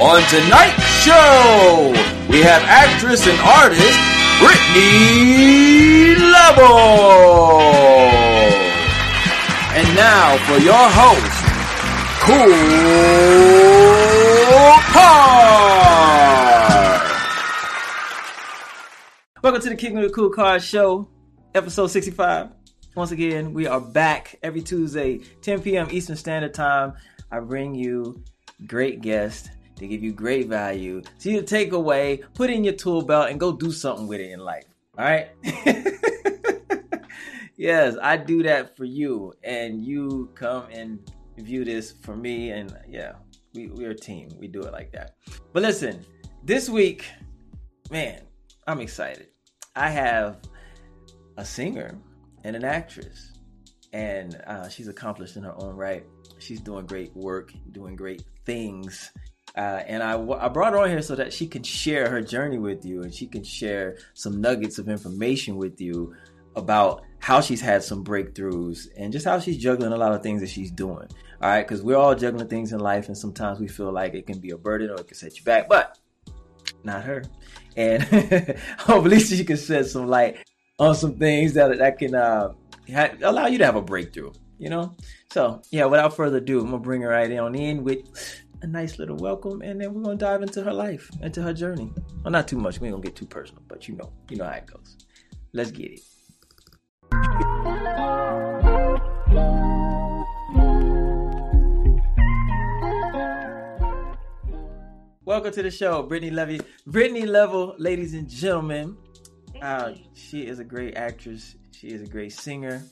On tonight's show, we have actress and artist Brittney Level. And now for your host, Cool Card. Welcome to the Kicking with the Cool Card Show, episode 65. Once again, we are back every Tuesday, 10 p.m. Eastern Standard Time. I bring you great guests to give you great value, so you take away, put in your tool belt, and go do something with it in life. All right? yes, I do that for you, and you come and view this for me, and yeah, we, we're a team. We do it like that. But listen, this week, man, I'm excited. I have a singer and an actress, and uh, she's accomplished in her own right. She's doing great work, doing great things. Uh, and I, I brought her on here so that she can share her journey with you and she can share some nuggets of information with you about how she's had some breakthroughs and just how she's juggling a lot of things that she's doing. All right, because we're all juggling things in life, and sometimes we feel like it can be a burden or it can set you back, but not her. And hopefully, she can shed some light on some things that that can uh, ha- allow you to have a breakthrough. You know, so yeah. Without further ado, I'm gonna bring her right on in with a nice little welcome, and then we're gonna dive into her life, into her journey. Well, not too much. We ain't gonna get too personal, but you know, you know how it goes. Let's get it. Welcome to the show, Brittney Levy. Brittney Level, ladies and gentlemen. Uh, she is a great actress. She is a great singer,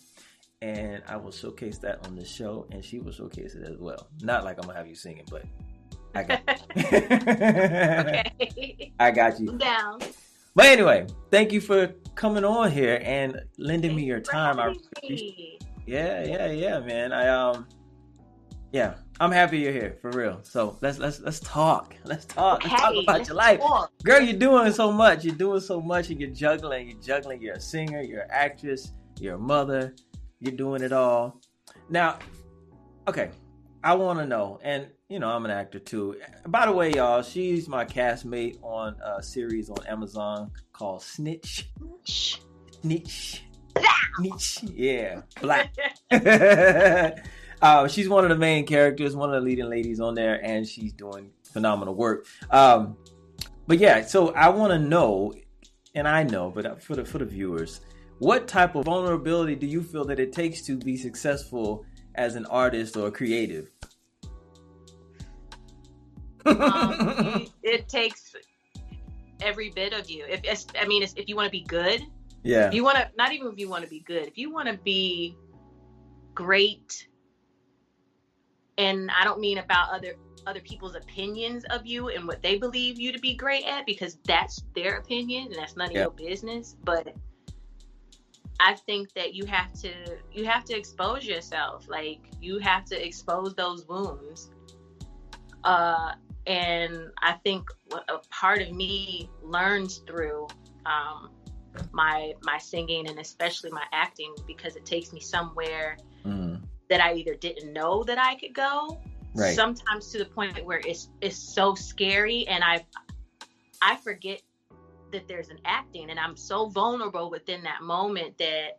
and I will showcase that on the show, and she will showcase it as well. Not like I'm gonna have you singing, but I got. okay. I got you. I'm down. But anyway, thank you for coming on here and lending me your time. I having appreciate me. yeah, yeah, yeah, man. I um, yeah, I'm happy you're here for real. So let's let's let's talk. Let's talk. let's talk about let's your life, talk. girl. You're doing so much. You're doing so much, and you're juggling. You're juggling. You're a singer. You're an actress. You're a mother. You're doing it all. Now, okay, I want to know, and you know, I'm an actor too. By the way, y'all, she's my castmate on a series on Amazon called Snitch. Snitch. Snitch. Yeah, black. uh, she's one of the main characters, one of the leading ladies on there, and she's doing phenomenal work. Um, but yeah, so I want to know, and I know, but for the for the viewers, what type of vulnerability do you feel that it takes to be successful as an artist or a creative? Um, it takes every bit of you. If it's- I mean, if you want to be good, yeah, if you want to, not even if you want to be good, if you want to be great, and I don't mean about other other people's opinions of you and what they believe you to be great at, because that's their opinion and that's none of Yeah. your business. But I think that you have to you have to expose yourself. Like you have to expose those wounds. Uh, and I think a part of me learns through um, my my singing and especially my acting because it takes me somewhere Mm, that I either didn't know that I could go. right. Sometimes to the point where it's it's so scary and I I forget that there's an acting and I'm so vulnerable within that moment that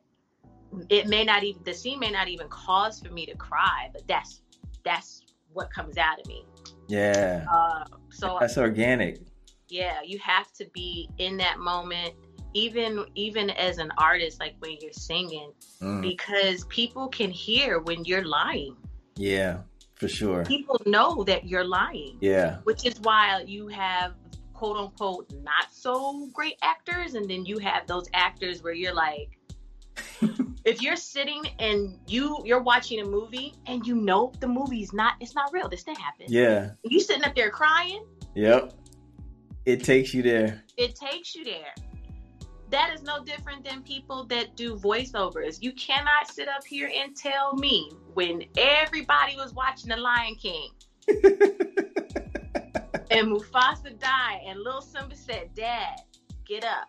it may not even the scene may not even cause for me to cry, but that's that's what comes out of me. yeah, Uh, so that's organic. yeah you have to be in that moment even even as an artist like when you're singing Mm, because people can hear when you're lying yeah, for sure. people know that you're lying Yeah, which is why you have quote unquote not so great actors and then you have those actors where you're like if you're sitting and you you're watching a movie and you know the movie's not it's not real this didn't happen yeah, you sitting up there crying yep. It takes you there. it takes you there. That is no different than people that do voiceovers. You cannot sit up here and tell me when everybody was watching The Lion King and Mufasa died and Lil Simba said, Dad, get up.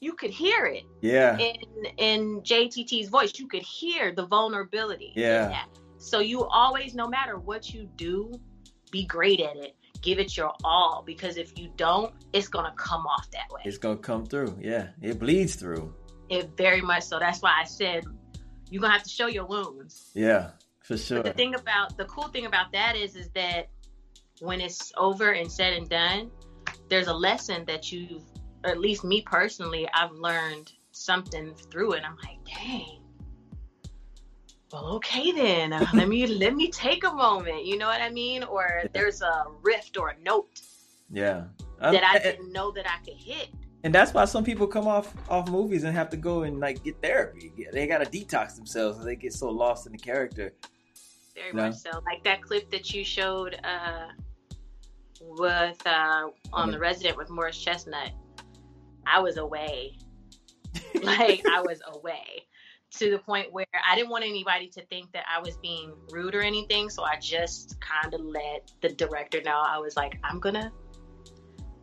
You could hear it Yeah, in in JTT's voice. You could hear the vulnerability. in Yeah. that. So you always, no matter what you do, be great at it. give it your all because if you don't, it's gonna come off that way. It's gonna come through. Yeah, it bleeds through. It very much so. That's why I said you're gonna have to show your wounds. Yeah, for sure. But the thing about the cool thing about that is, is that when it's over and said and done, there's a lesson that you've, or at least me personally, I've learned something through it. I'm like, dang. Well, okay then. Uh, let me let me take a moment. You know what I mean? Or there's a rift or a note yeah, that I Um, didn't know that I could hit. and that's why some people come off off movies and have to go and like get therapy. They got to detox themselves. They get so lost in the character. Very No. much so. Like that clip that you showed uh, with uh, on the resident with Morris Chestnut. I was away. like I was away to the point where I didn't want anybody to think that I was being rude or anything. So I just kind of let the director know. I was like, I'm gonna.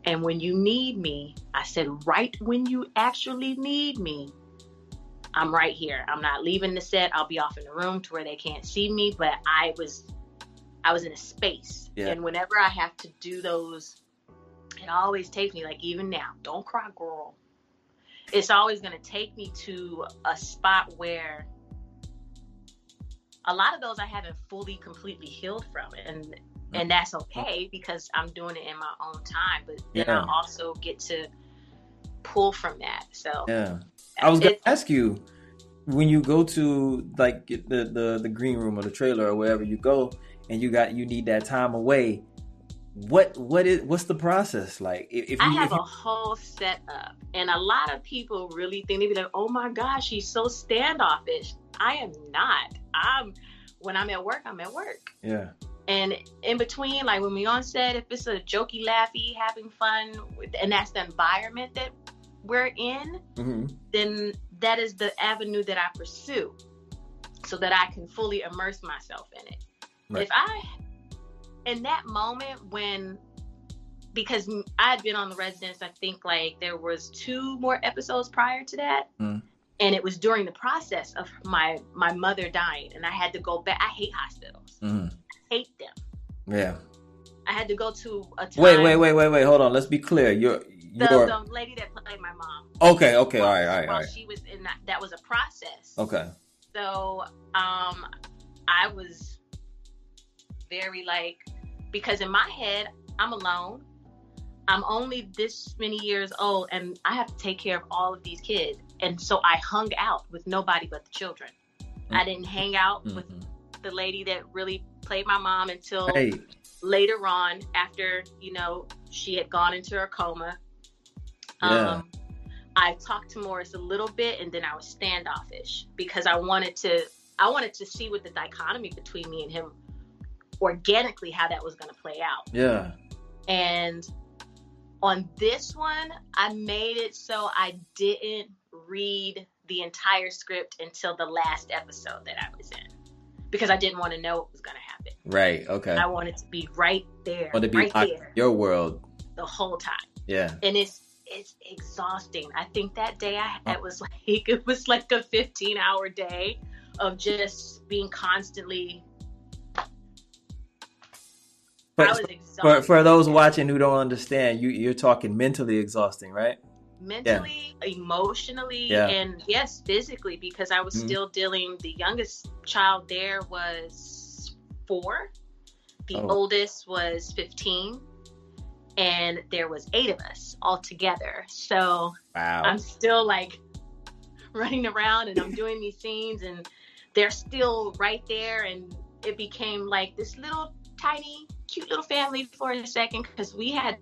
And when you need me, I said, right when you actually need me, I'm right here. I'm not leaving the set. I'll be off in the room to where they can't see me. But I was, I was in a space, Yeah. and whenever I have to do those, it always takes me like even now. Don't cry, girl. It's always gonna take me to a spot where a lot of those I haven't fully, completely healed from, and and mm. that's okay because I'm doing it in my own time. But then Yeah. I also get to pull from that. So Yeah, I was gonna ask you when you go to like the the the green room or the trailer or wherever you go, and you got you need that time away. What what is what's the process like? If, if you, I have you- a whole setup, and a lot of people really think they be like, "Oh my gosh, she's so standoffish." I am not. I'm when I'm at work, I'm at work, yeah and in between, like when we on set, if it's a jokey, laughy, having fun, and that's the environment that we're in, hmm then that is the avenue that I pursue, so that I can fully immerse myself in it. Right. If I, in that moment when, because I had been on the residence, I think like there was two more episodes prior to that, Mm. and it was during the process of my my mother dying, and I had to go back. I hate hospitals, hmm hate them. yeah. I had to go to a time. Wait wait wait wait wait. Hold on. Let's be clear. You're The, you're the lady that played my mom. okay okay. All right all right all While right. she was in that, that was a process. Okay. So um I was very like because in my head I'm alone. I'm only this many years old and I have to take care of all of these kids. And so I hung out with nobody but the children. I didn't hang out with Mhm. the lady that really played my mom until Hey. later on after, you know, she had gone into her coma. Yeah. Um I talked to Morris a little bit and then I was standoffish because I wanted to I wanted to see what the dichotomy between me and him organically how that was going to play out. Yeah. And on this one, I made it so I didn't read the entire script until the last episode that I was in because I didn't want to know what was going to happen. Right. Okay. I wanted to be right there, Want to be right there your world. the whole time. Yeah. And it's it's exhausting. I think that day I oh. it was like it was like a 15 hour day of just being constantly But was for, for those watching who don't understand, you you're talking mentally exhausting, right? mentally, emotionally, Yeah. and yes, physically, because I was Mhm. still dealing. The youngest child there was four, the Oh. oldest was 15, and there was eight of us all together. So Wow. I'm still like running around and I'm doing these scenes, and they're still right there, and it became like this little tiny, cute little family for a second because we had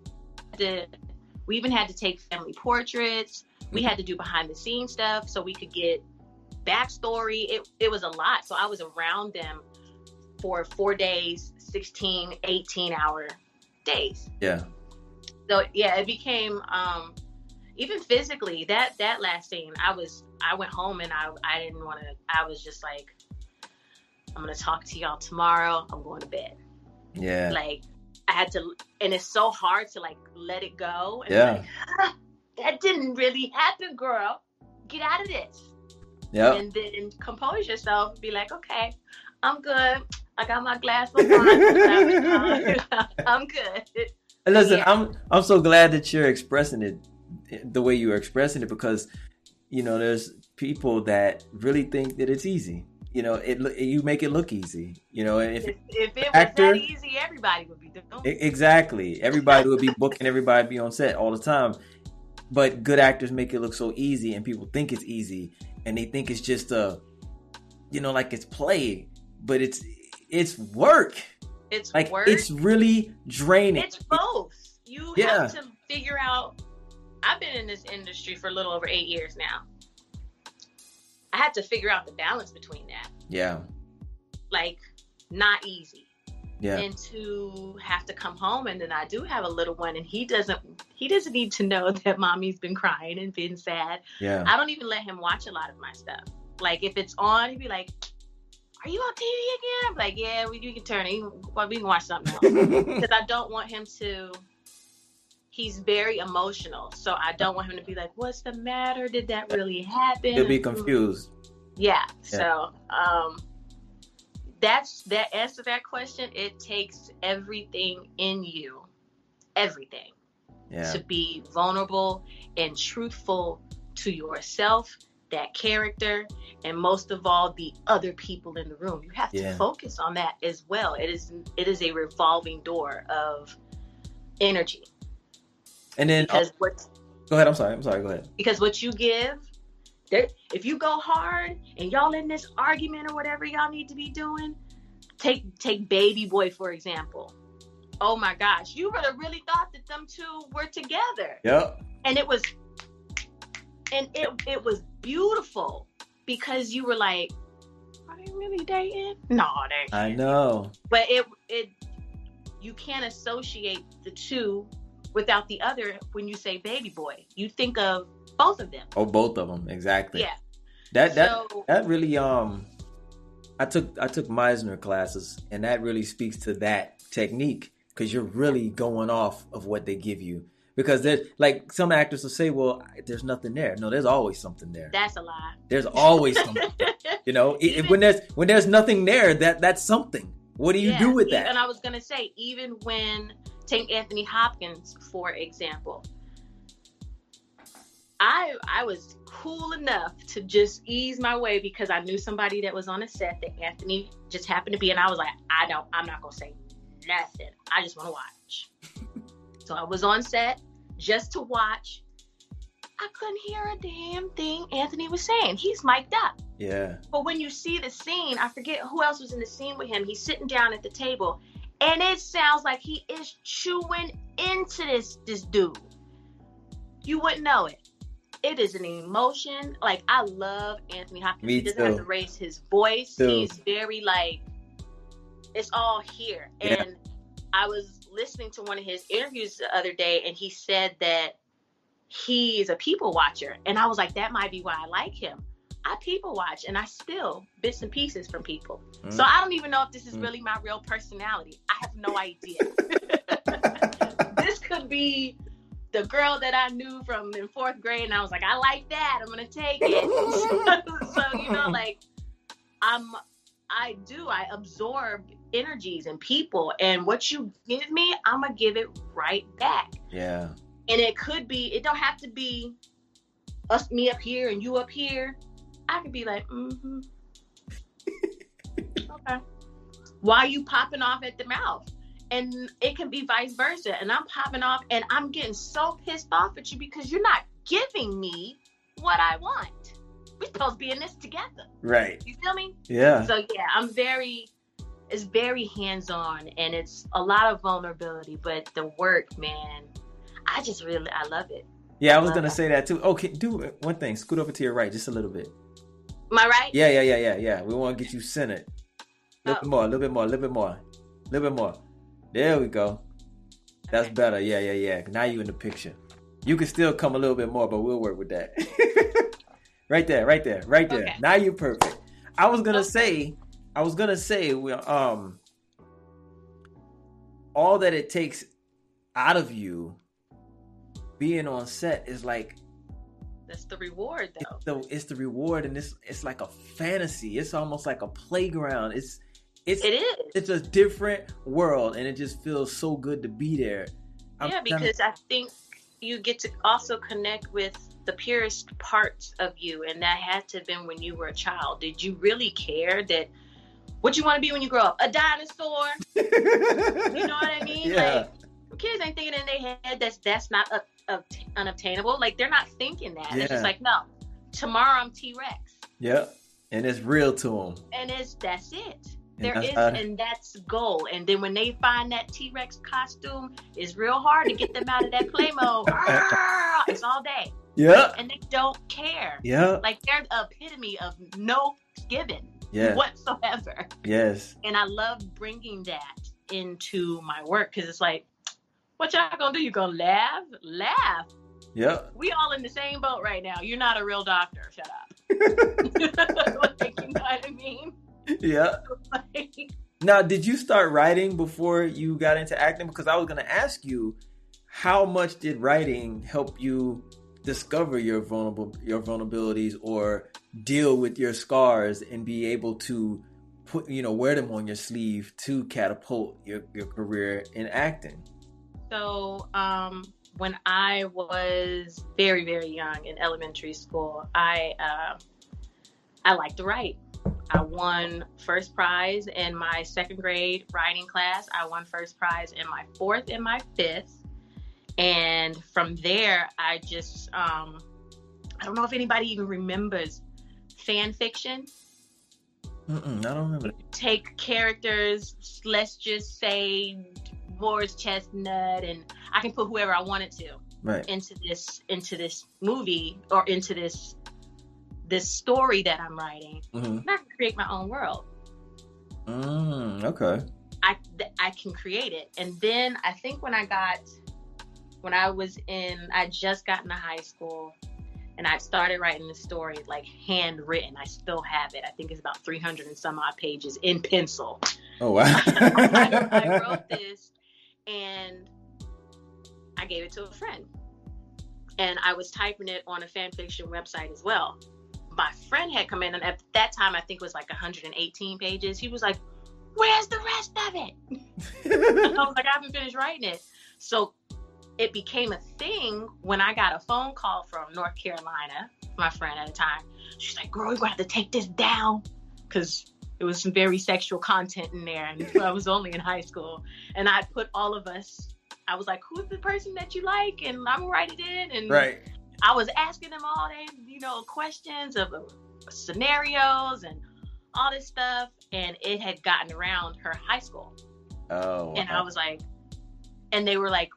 to we even had to take family portraits. We had to do behind the scenes stuff so we could get backstory. It, it was a lot. So I was around them for four days, 16, 18 hour days. yeah. So yeah, it became um even physically that that last scene, I was I went home and I I didn't want to I was just like I'm going to talk to y'all tomorrow. I'm going to bed. Yeah. Like I had to and it's so hard to like let it go and Yeah. like "Ah, that didn't really happen, girl. Get out of this. Yeah. And then compose yourself be like, okay, I'm good. I got my glass of wine. I'm good. And listen, Yeah. I'm I'm so glad that you're expressing it the way you're expressing it because you know there's people that really think that it's easy. You know, it you make it look easy. You know, if If, if it was Actor- that easy, everybody would be doing it. Exactly. Everybody would be booking everybody be on set all the time. But good actors make it look so easy and people think it's easy and they think it's just a you know like it's play, but it's it's work. It's Like work. it's really draining. It's both. You Yeah. have to figure out. I've been in this industry for a little over eight years now. I had to figure out the balance between that. yeah. Like, not easy. Yeah. And to have to come home, and then I do have a little one, and he doesn't. He doesn't need to know that mommy's been crying and been sad. Yeah. I don't even let him watch a lot of my stuff. Like if it's on, he'd be like, "Are you on TV again?" I'm like, "Yeah, we, we can turn it. You can- well, we can watch something else." because I don't want him to. He's very emotional, so I don't want him to be like, "What's the matter? Did that really happen?" He'll be confused. Yeah. So, um, that's that answer that question. It takes everything in you, everything, Yeah. to be vulnerable and truthful to yourself, that character, and most of all, the other people in the room. You have to Yeah. focus on that as well. It is it is a revolving door of energy And then because what go ahead. I'm sorry. I'm sorry. Go ahead. because what you give if you go hard and y'all in this argument or whatever y'all need to be doing take take baby boy for example oh my gosh you would have really thought that them two were together Yep. and it was and it it was beautiful because you were like are they really dating no they I know. but it it you can't associate the two without the other when you say baby boy you think of both of them. Oh, both of them. Exactly. yeah. That that so that really um I took I took Meisner classes and that really speaks to that technique because you're really going off of what they give you. Because there's like some actors will say well there's nothing there. No there's always something there. That's a lie. There's always something you know it- when there's when there's nothing there that that's something. What do you Yeah, do with that? And I was gonna say, even when take Anthony Hopkins for example, I I was cool enough to just ease my way because I knew somebody that was on a set that Anthony just happened to be, and I was like, I don't, I'm not gonna say nothing. I just want to watch. so I was on set just to watch. I couldn't hear a damn thing Anthony was saying. He's mic'd up. yeah But when you see the scene, I forget who else was in the scene with him. He's sitting down at the table, and it sounds like he is chewing into this this dude. You wouldn't know it. It is an emotion. Like I love Anthony Hopkins. Me he doesn't have to raise his voice. Too. He's very like it's all here. Yeah. And I was listening to one of his interviews the other day, and he said that he is a people watcher, and I was like, that might be why I like him. I people watch and I steal bits and pieces from people. Mm. So I don't even know if this is Mm. really my real personality. I have no idea. this could be the girl that I knew from in fourth grade, and I was like, I like that. I'm gonna take it. so you know, like I'm, I do. I absorb energies and people, and what you give me, I'm gonna give it right back. yeah And it could be. It don't have to be us, me up here, and you up here. I could be like, mm-hmm. okay. Why you popping off at the mouth? And it can be vice versa. And I'm popping off and I'm getting so pissed off at you because you're not giving me what I want. We're supposed to be in this together. right You feel me? yeah So yeah, I'm very it's very hands on and it's a lot of vulnerability, but the work, man, I just really I love it. yeah I was gonna that. say that too okay do one thing scoot over to your right just a little bit Am I right? Yeah, yeah, yeah, yeah, yeah. We want to get you centered. A little Oh. bit more, a little bit more, a little bit more, a little bit more. There we go. That's Okay. better. Yeah, yeah, yeah. Now you in the picture. You can still come a little bit more, but we'll work with that. right there, right there, right there. Okay. Now you're perfect. I was gonna Okay. say, I was gonna say, we um, all that it takes out of you being on set is like That's the reward though. it's the it's the reward and it's it's like a fantasy it's almost like a playground it's it's It is. it's a different world, and it just feels so good to be there. I'm yeah, because I think you get to also connect with the purest parts of you, and that had to have been when you were a child. Did you really care that what you want to be when you grow up? A dinosaur? You know what I mean? Yeah. Like kids ain't thinking in their head that's that's not up, unobtainable. Like they're not thinking that. It's Yeah. just like no, tomorrow I'm T Rex, Yep. And it's real to them. and it's that's it. And There that's is, how- and that's goal. And then when they find that T Rex costume, it's real hard to get them out of that play mode. It's all day, Yeah. and they don't care. Yeah. Like they're the epitome of no giving Yeah. whatsoever. Yes. And I love bringing that into my work because it's like, what y'all gonna do? You gonna laugh? Laugh. Yep. We all in the same boat right now. You're not a real doctor. Shut up. like, you know what I mean? Yeah. Like, Now, did you start writing before you got into acting? Because I was going to ask you, how much did writing help you discover your vulnerable your vulnerabilities or deal with your scars and be able to put you know wear them on your sleeve to catapult your, your career in acting? So, um, when I was very, very young in elementary school, I uh, I liked to write. I won first prize in my second grade writing class. I won first prize in my fourth and my fifth. And from there, I just um, I don't know if anybody even remembers fan fiction. Mm-mm, I don't remember. take characters, let's just say Morris Chestnut, and I can put whoever I wanted to Right. into this into this movie or into this this story that I'm writing. hmm And I can create my own world. Mm, okay. I th- I can create it. And then I think when I got when I was in I just got into high school and I started writing the story like handwritten. I still have it. I think it's about 300 and some odd pages in pencil. Oh wow. I, I wrote this and I gave it to a friend. And I was typing it on a fan fiction website as well. My friend had come in, and at that time, I think it was like 118 pages. He was like, Where's the rest of it? I was like, I haven't finished writing it. So it became a thing when I got a phone call from North Carolina, my friend at the time. She's like, Girl, you're going to have to take this down. Because it was some very sexual content in there. And I was only in high school. And I put all of us, I was like, Who's the person that you like? And I'm going to write it in. And right. I was asking them all they, you know, questions of uh, scenarios and all this stuff. And it had gotten around her high school. Oh. And I was like, and they were like,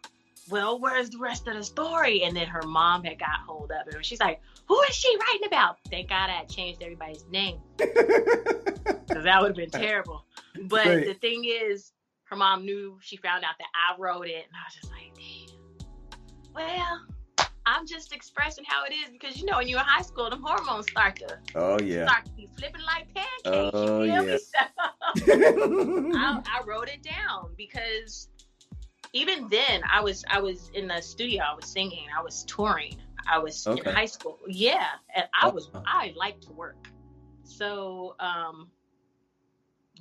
well, where's the rest of the story? And then her mom had got hold of it. And she's like, who is she writing about? Thank God I changed everybody's name because that would have been terrible. But the thing is, her mom knew she found out that I wrote it. And I was just like, damn. Well, I'm just expressing how it is because, you know, when you're in high school, them hormones start to oh yeah. start to be flipping like pancakes. Oh, you feel yeah. me? So- I, I wrote it down because even then I was I was in the studio, I was singing, I was touring, I was Okay. in high school. Yeah, and I was Oh. I like to work. So um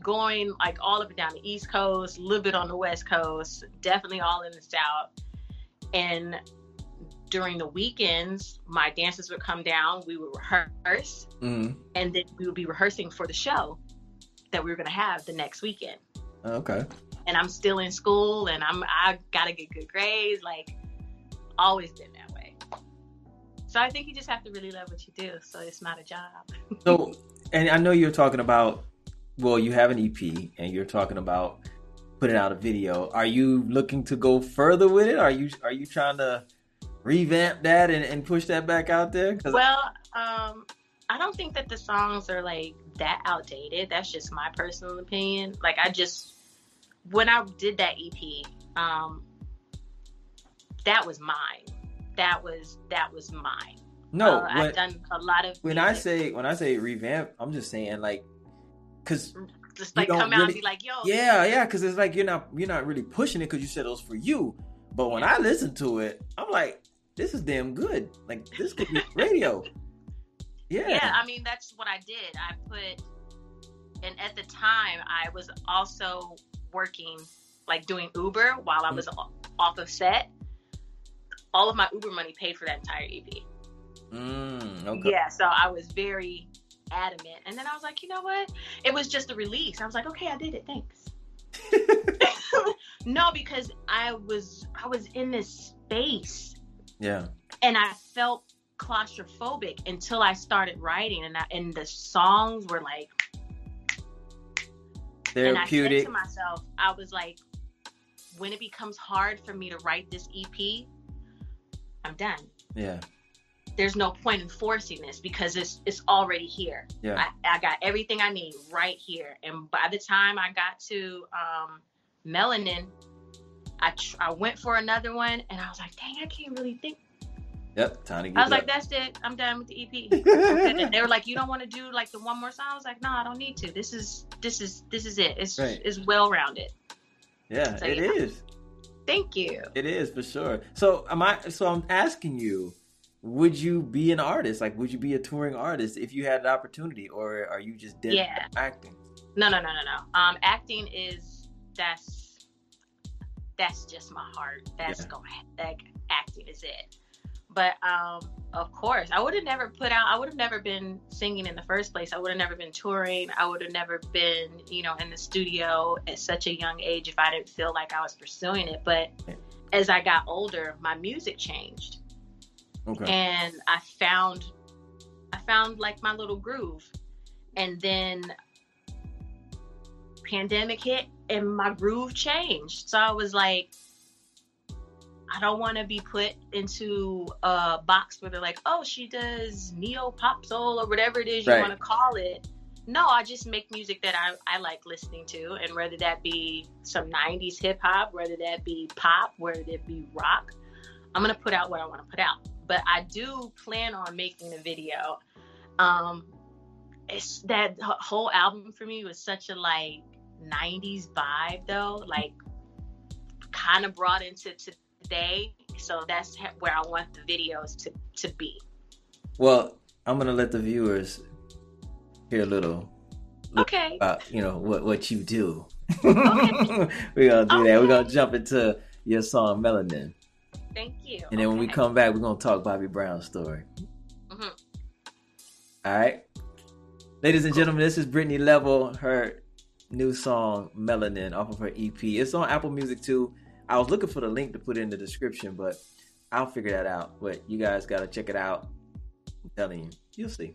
going like all up and down the East Coast, a little bit on the West Coast, definitely all in the South. And during the weekends, my dancers would come down, we would rehearse, Mhm. and then we would be rehearsing for the show that we were going to have the next weekend Okay. and I'm still in school and I'm I gotta get good grades. Like always been. So I think you just have to really love what you do. So it's not a job. So, and I know you're talking about, well, you have an EP and you're talking about putting out a video. Are you looking to go further with it? Are you are you trying to revamp that and, and push that back out there? Well, um, I don't think that the songs are like that outdated. That's just my personal opinion. Like I just when I did that EP, um, that was mine. That was that was mine. no, Uh, when, I've done a lot of when I say when I say revamp, I'm just saying like, cause just like come out and be like, yo, yeah, yeah, cause it's like you're not you're not really pushing it because you said it was for you. But when I listen to it, I'm like, this is damn good. Like this could be radio. Yeah. yeah i mean that's what i did i put and at the time I was also working like doing Uber while I was off of set. All of my Uber money paid for that entire EP. Mm, okay. Yeah, so I was very adamant. And then I was like, you know what? It was just a release. I was like, okay, I did it. Thanks. no, because I was I was in this space. Yeah. And I felt claustrophobic until I started writing and I, and the songs were like therapeutic. And I said to myself, I was like, when it becomes hard for me to write this EP, I'm done. Yeah. There's no point in forcing this because it's it's already here. Yeah. I, I got everything I need right here. And by the time I got to um, Melanin, I tr- I went for another one, and I was like, dang, I can't really think. Yep, time to get I was up. like, that's it. I'm done with the EP. and they were like, you don't want to do like the one more song. I was like, no, I don't need to. This is this is this is it. It's Right. it's well rounded. yeah, So, it yeah. is. Thank you. It is for sure. So am I? So I'm asking you, would you be an artist? Like, would you be a touring artist if you had an opportunity, or are you just dead Yeah. acting? No, no, no, no, no. Um, acting is that's that's just my heart. That's Yeah. going like acting is it. But um, of course, I would have never put out. I would have never been singing in the first place. I would have never been touring. I would have never been, you know, in the studio at such a young age if I didn't feel like I was pursuing it. But as I got older, my music changed Okay. and I found I found like my little groove. And then pandemic hit and my groove changed. So I was like I don't want to be put into a box where they're like, "Oh, she does neo pop soul or whatever it is you Right. want to call it." No, I just make music that I, I like listening to, and whether that be some '90s hip hop, whether that be pop, whether that be rock, I'm gonna put out what I want to put out. But I do plan on making a video. Um, it's that whole album for me was such a like '90s vibe, though, like kind of brought into today. So that's where I want the videos to to be. Well, I'm gonna let the viewers hear a little Okay. about you know what what you do. Okay. we're gonna do that. We're gonna jump into your song Melanin, Thank you. and then when we come back, we're gonna talk Bobby Brown's story. Mhm. All right, ladies and gentlemen, this is Brittney Level. Her new song Melanin off of her EP. It's on Apple Music too. I was looking for the link to put in the description, but I'll figure that out. But you guys gotta check it out. I'm telling you, you'll see.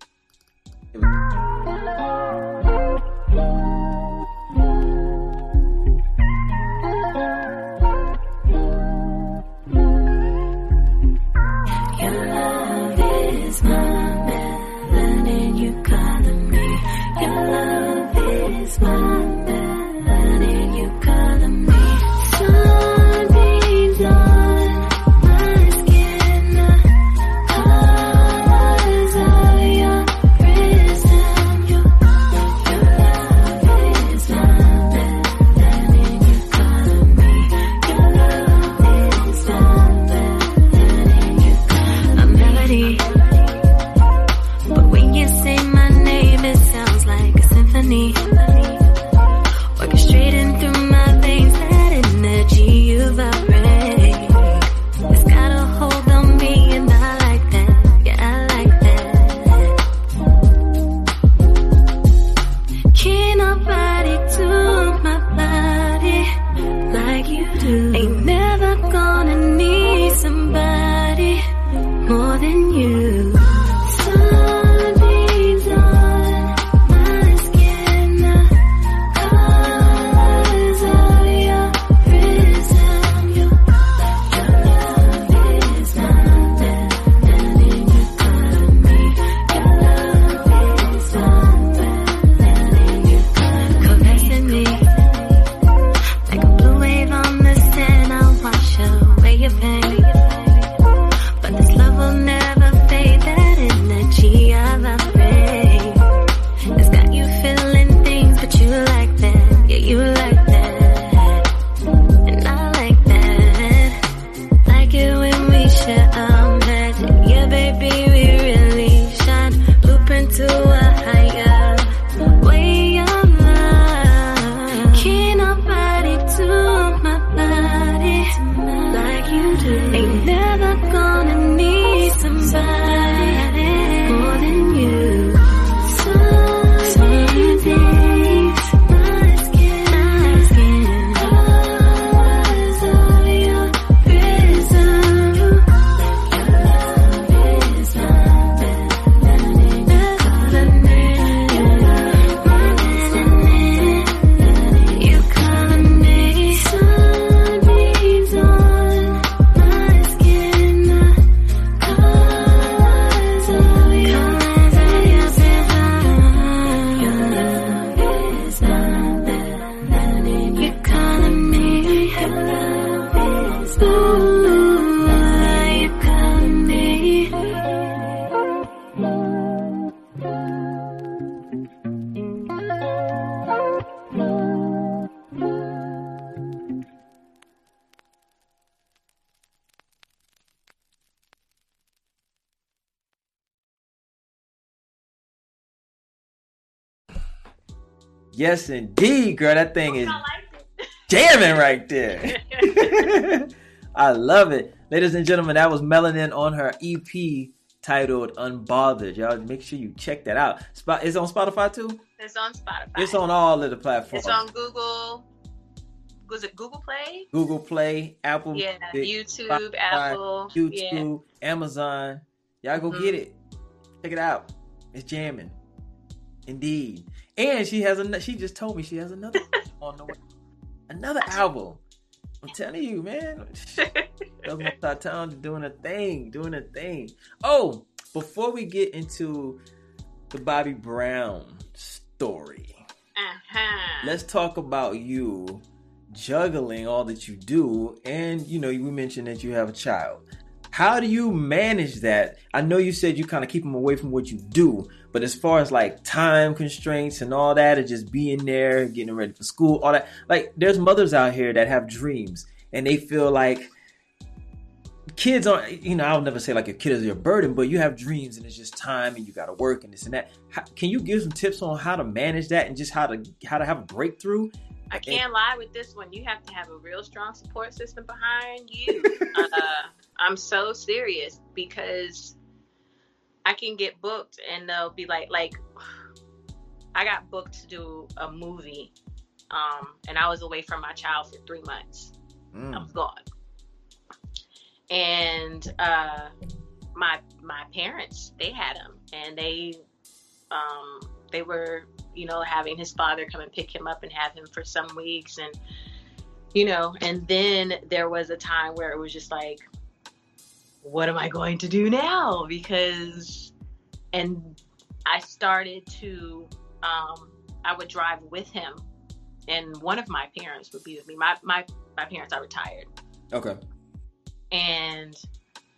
Yes, indeed, girl. That thing is it. jamming right there. I love it. Ladies and gentlemen, that was Melanin on her EP titled Unbothered. Y'all make sure you check that out. Spot it's on Spotify too? it's on Spotify. It's on all of the platforms. It's on Google. Was it Google Play? Google Play, Apple, Yeah, YouTube, Spotify, Apple. Yeah. YouTube, Amazon. Y'all go Mhm. get it. Check it out. It's jamming. Indeed. And she has a she just told me she has another on the way. Another album. I'm telling you, man. Those multi doing a thing, doing a thing. Oh, before we get into the Bobby Brown story, uh-huh. let's talk about you juggling all that you do. And you know, we mentioned that you have a child. How do you manage that? I know you said you kind of keep them away from what you do, but as far as like time constraints and all that, and just being there, getting ready for school, all that, like there's mothers out here that have dreams and they feel like kids aren't, you know, I'll never say like your kid is your burden, but you have dreams and it's just time and you got to work and this and that. How, can you give some tips on how to manage that and just how to how to have a breakthrough? I can't lie with this one. You have to have a real strong support system behind you. uh, I'm so serious because I can get booked and they'll be like, like, I got booked to do a movie, um, and I was away from my child for three months. I Mm. was gone, and uh, my my parents they had him, and they um, they were you know having his father come and pick him up and have him for some weeks, and you know, and then there was a time where it was just like, what am I going to do now? Because, and I started to, um, I would drive with him, and one of my parents would be with me. My my my parents are retired, Okay. and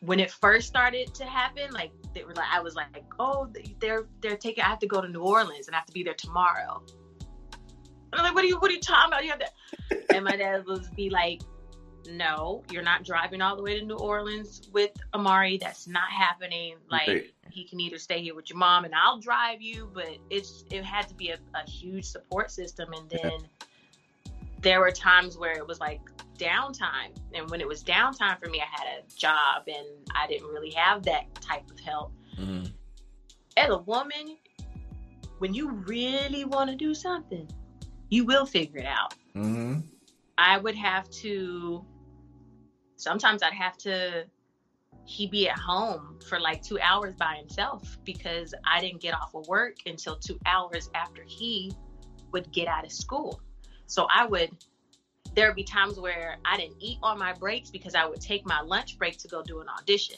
when it first started to happen, like they were like, I was like, oh, they're they're taking. I have to go to New Orleans and I have to be there tomorrow. And I'm like, what are you what are you talking about? You have to. and my dad was be like, no, you're not driving all the way to New Orleans with Amari. That's not happening. Like Right. he can either stay here with your mom and I'll drive you, but it's it had to be a, a huge support system. And then there were times where it was like downtime, and when it was downtime for me, I had a job and I didn't really have that type of help. Mhm. As a woman, when you really want to do something, you will figure it out. Mhm. I would have to sometimes I'd have to he be at home for like two hours by himself because I didn't get off of work until two hours after he would get out of school. So I would there would be times where I didn't eat on my breaks because I would take my lunch break to go do an audition.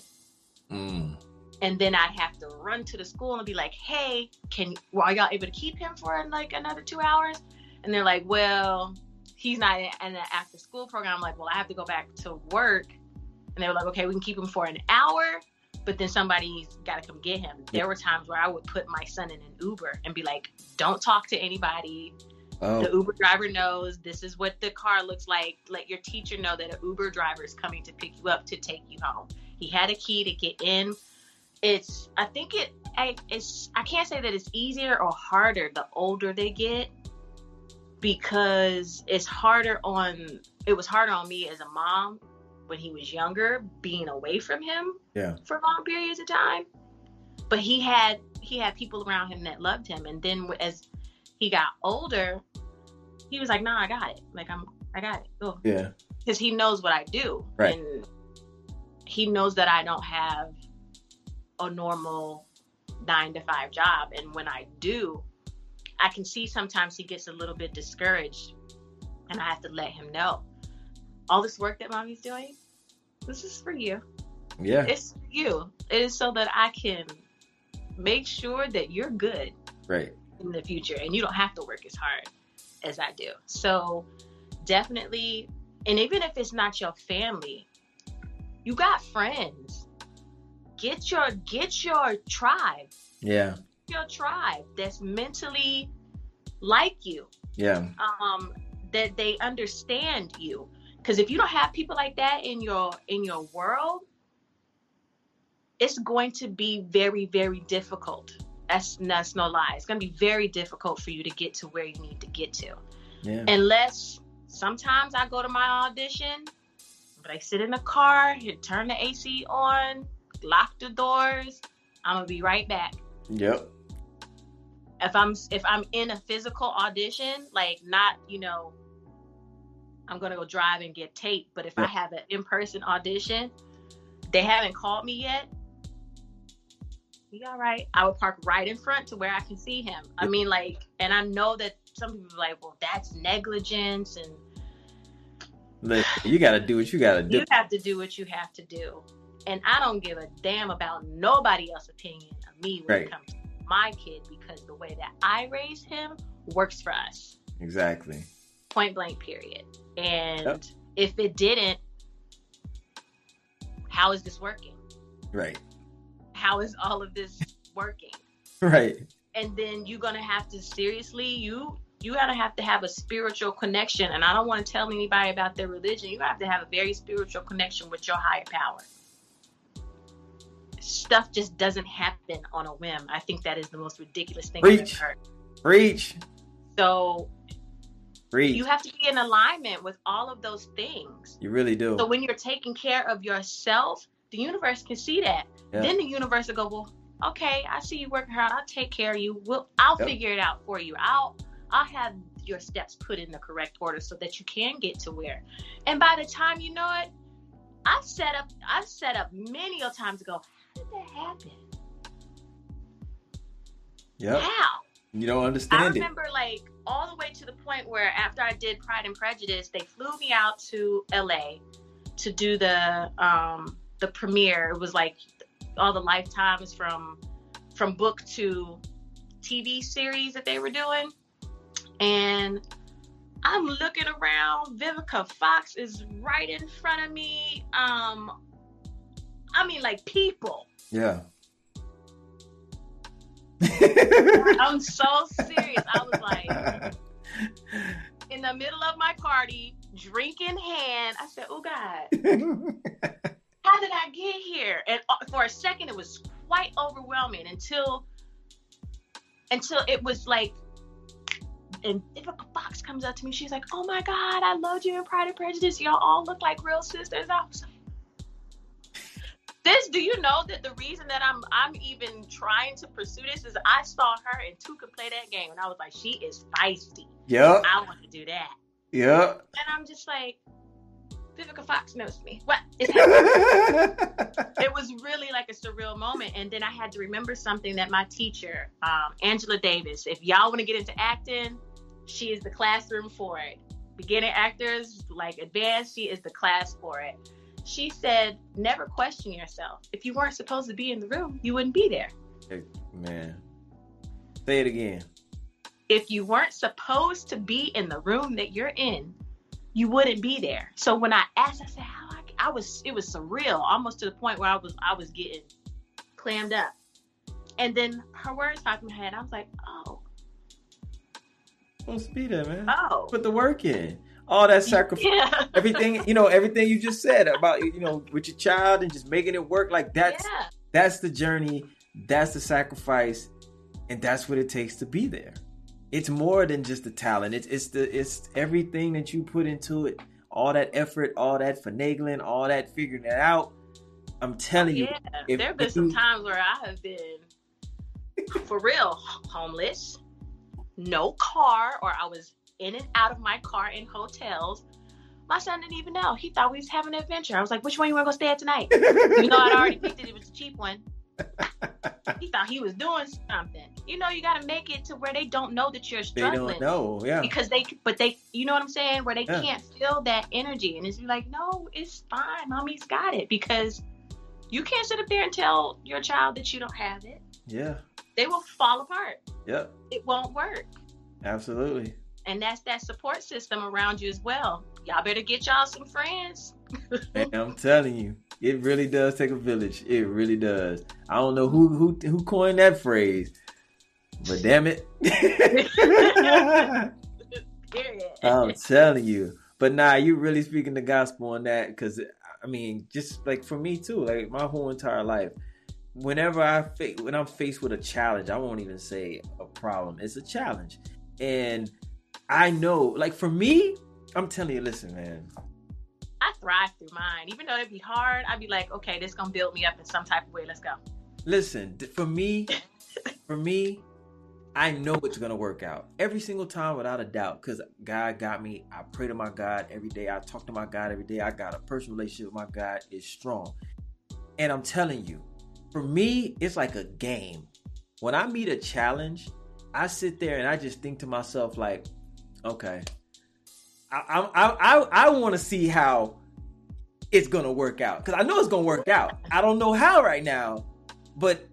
Mm. And then I'd have to run to the school and be like, hey, can are y'all able to keep him for like another two hours? And they're like, well, he's not in an after school program. I'm like, well, I have to go back to work. And they were like, okay, we can keep him for an hour, but then somebody's got to come get him. There were times where I would put my son in an Uber and be like, don't talk to anybody. Oh. The Oh. Uber driver knows this is what the car looks like. Let your teacher know that an Uber driver is coming to pick you up to take you home. He had a key to get in. It's I think it I, it's I can't say that it's easier or harder the older they get because it's harder on it was harder on me as a mom when he was younger being away from him Yeah. for long periods of time. But he had he had people around him that loved him. And then as he got older he was like nah i got it. Like i'm i got it. Yeah. because he knows what i do. Right. and he knows that i don't have a normal nine to five job. And when i do i can see sometimes he gets a little bit discouraged and i have to let him know all this work that mommy's doing this is for you Yeah. it's for you it is so that i can make sure that you're good Right. in the future and you don't have to work as hard as I do. So definitely and even if it's not your family, you got friends. Get your get your tribe. Yeah. Your tribe that's mentally like you. Yeah. Um that they understand you. Cuz if you don't have people like that in your in your world, it's going to be very very difficult That's that's no lie. It's gonna be very difficult for you to get to where you need to get to. Yeah. Unless sometimes I go to my audition, but I sit in the car, turn the AC on, lock the doors. I'm gonna be right back. Yep. If I'm if I'm in a physical audition, like not you know, I'm gonna go drive and get tape. But if I have an in person audition, they haven't called me yet. You all right? I would park right in front to where I can see him. I mean, like, and I know that some people are like, well, that's negligence, and Listen, you gotta do what you gotta do. you have to do what you have to do. And I don't give a damn about nobody else's opinion of me when Right. it comes to my kid because the way that I raised him works for us. Exactly. Point blank, period. And Yep. if it didn't, how is this working? Right. How is all of this working? Right. And then you're gonna have to seriously you you gotta have to have a spiritual connection. And I don't want to tell anybody about their religion. You have to have a very spiritual connection with your higher power. Stuff just doesn't happen on a whim. I think that is the most ridiculous thing I've ever heard. Preach. So Preach. you have to be in alignment with all of those things. You really do. So when you're taking care of yourself, the universe can see that. Yeah. Then the universe will go, well, okay, I see you working hard. I'll take care of you. We'll, I'll Yep. figure it out for you. I'll, I'll have your steps put in the correct order so that you can get to where. And by the time you know it, I've set up, I've set up many a times ago. How did that happen? Yep. How? You don't understand. I remember like all the way to the point where after I did Pride and Prejudice, they flew me out to LA to do the um the premiere. It was like all the lifetimes from from book to TV series that they were doing. And I'm looking around, Vivica Fox is right in front of me. Um I mean like people. Yeah. I'm so serious. I was like in the middle of my party, drink in hand. I said, "Oh God, how did I get here?" And uh, for a second, it was quite overwhelming until until it was like. And if a Fox comes up to me. She's like, "Oh my God, I loved you in Pride and Prejudice. Y'all all look like real sisters." I was like, this do you know that the reason that I'm I'm even trying to pursue this is I saw her and two could play that game and I was like, she is feisty. yep. I want to do that. Yep. And I'm just like, Vivica Fox knows me. What is it was really like a surreal moment. And then I had to remember something that my teacher, um, Angela Davis, if y'all want to get into acting, she is the classroom for it. Beginning actors, like advanced, she is the class for it. She said, never question yourself. If you weren't supposed to be in the room, you wouldn't be there. Man. Say it again. If you weren't supposed to be in the room that you're in, you wouldn't be there. So when I asked, I said, how I, I was, it was surreal, almost to the point where I was, I was getting clammed up. And then her words popped in my head. I was like, oh, Supposed to be there, man. oh, Put the work in. All that sacrifice. yeah, Everything, you know, everything you just said about you know with your child and just making it work like that's yeah, that's the journey, that's the sacrifice, and that's what it takes to be there. It's more than just the talent. It's it's the it's everything that you put into it. All that effort, all that finagling, all that figuring it out. I'm telling you, yeah. if- there have been some you- times where I have been for real homeless, no car, or I was in and out of my car in hotels. My son didn't even know. He thought we was having an adventure. I was like, "Which one you want to go stay at tonight?" You know, I'd already picked it. It was the cheap one. He thought he was doing something. You know, you got to make it to where they don't know that you're struggling. they don't know. Yeah, because they, but they, you know what I'm saying, where they Yeah. can't feel that energy, and it's like, no, it's fine, mommy's got it, because you can't sit up there and tell your child that you don't have it. yeah, They will fall apart. yep, It won't work, absolutely. And that's that support system around you as well. Y'all better get y'all some friends. I'm telling you, it really does take a village. It really does. I don't know who who who coined that phrase, but damn it. Period. I'm telling you. But nah, you really speaking the gospel on that because I mean, just like for me too, like my whole entire life, whenever I fa- when I'm faced with a challenge, I won't even say a problem. It's a challenge, and I know, like for me, I'm telling you, listen, man. I thrive through mine. Even though it'd be hard, I'd be like, okay, this gonna build me up in some type of way. Let's go. Listen, for me, for me, I know it's gonna work out every single time without a doubt. Cause God got me. I pray to my God every day. I talk to my God every day. I got a personal relationship with my God. It's strong, and I'm telling you, for me, it's like a game. When I meet a challenge, I sit there and I just think to myself like, okay, I I I, I want to see how it's gonna work out because I know it's gonna work out. I don't know how right now, but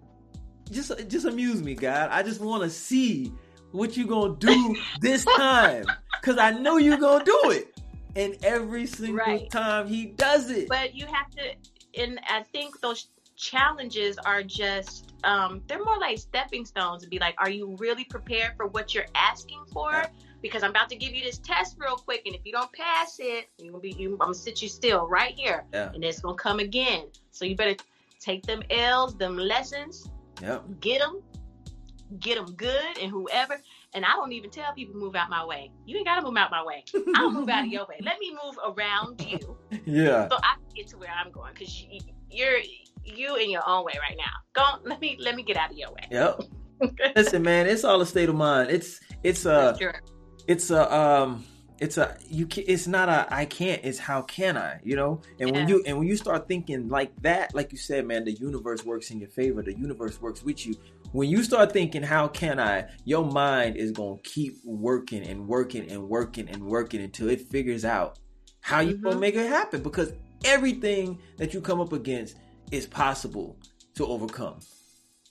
just just amuse me, God. I just want to see what you gonna do this time because I know you gonna do it. And every single Right. time he does it, But you have to, and I think those challenges are just, um, they're more like stepping stones to be like, are you really prepared for what you're asking for? Because I'm about to give you this test real quick, and if you don't pass it, you're gonna be, you, I'm gonna sit you still right here, Yeah. and it's gonna come again. So you better take them L's, them lessons, yep, get them, get them good, and whoever. And I don't even tell people move out my way. You ain't gotta move out my way. I'll move out of your way. Let me move around you yeah, so I can get to where I'm going because you, you're you in your own way right now. Go on, let me let me get out of your way. yep. Listen, man, it's all a state of mind. It's it's uh sure. It's a um it's a you can it's not a i can't it's how can i you know? And when you and when you start thinking like that like you said man the universe works in your favor the universe works with you. When you start thinking how can i? Your mind is going to keep working and working and working and working until it figures out how you going to make it happen because everything that you come up against is possible to overcome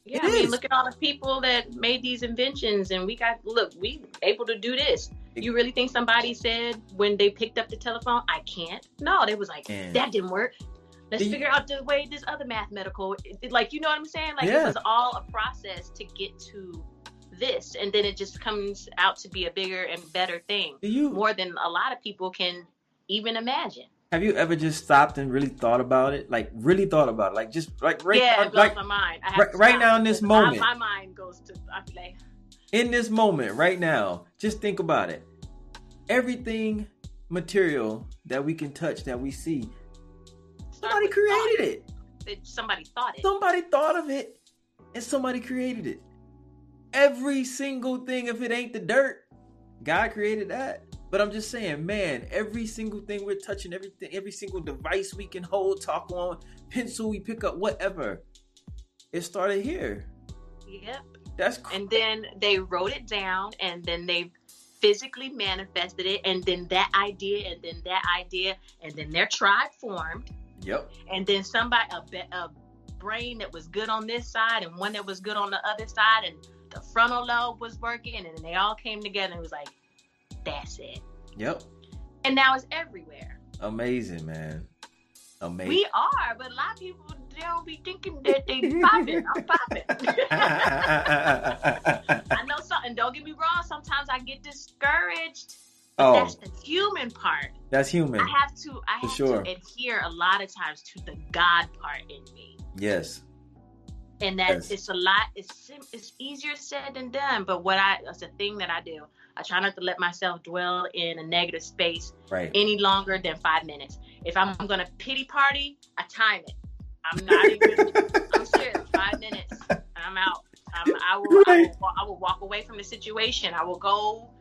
Yeah, It I mean, is. look at all the people that made these inventions, and we got look, we able to do this. You really think somebody said when they picked up the telephone, "I can't"? No, they was like, And- "That didn't work." Let's you- figure out the way this other mathematical, like you know what I'm saying? Like Yeah. it was all a process to get to this, and then it just comes out to be a bigger and better thing, you more than a lot of people can even imagine. Have you ever just stopped and really thought about it like really thought about it like just like right yeah, now, it blows like my mind. Right- right now in this I- uh, moment. my mind goes to. I be like, in this moment right now just think about it everything material that we can touch that we see start somebody created. It- Somebody thought it. somebody thought of it and somebody created it every single thing if it ain't the dirt god created that but i'm just saying man every single thing we're touching everything every single device we can hold talk on pencil we pick up whatever it started here. Yep. that's cr- And then they wrote it down, and then they physically manifested it, and then that idea, and then that idea, and then their tribe formed, yep. And then somebody a, be- a brain that was good on this side and one that was good on the other side, and the frontal lobe was working, and then they all came together and it was like, that's it. yep And now it's everywhere. amazing man amazing We are, but a lot of people they don't be thinking that they popping. I'm popping. I know something. Don't get me wrong. Sometimes I get discouraged. But oh, that's the human part. that's human. I have to. I For have sure. to adhere a lot of times to the God part in me, Yes. And that Yes. it's a lot. It's sim- it's easier said than done. But what I that's a thing that I do. I try not to let myself dwell in a negative space Right. any longer than five minutes. If I'm gonna pity party, I time it. I'm not even. I'm serious. Five minutes. and I'm out. I'm, I will. I will, I will walk away from the situation. I will go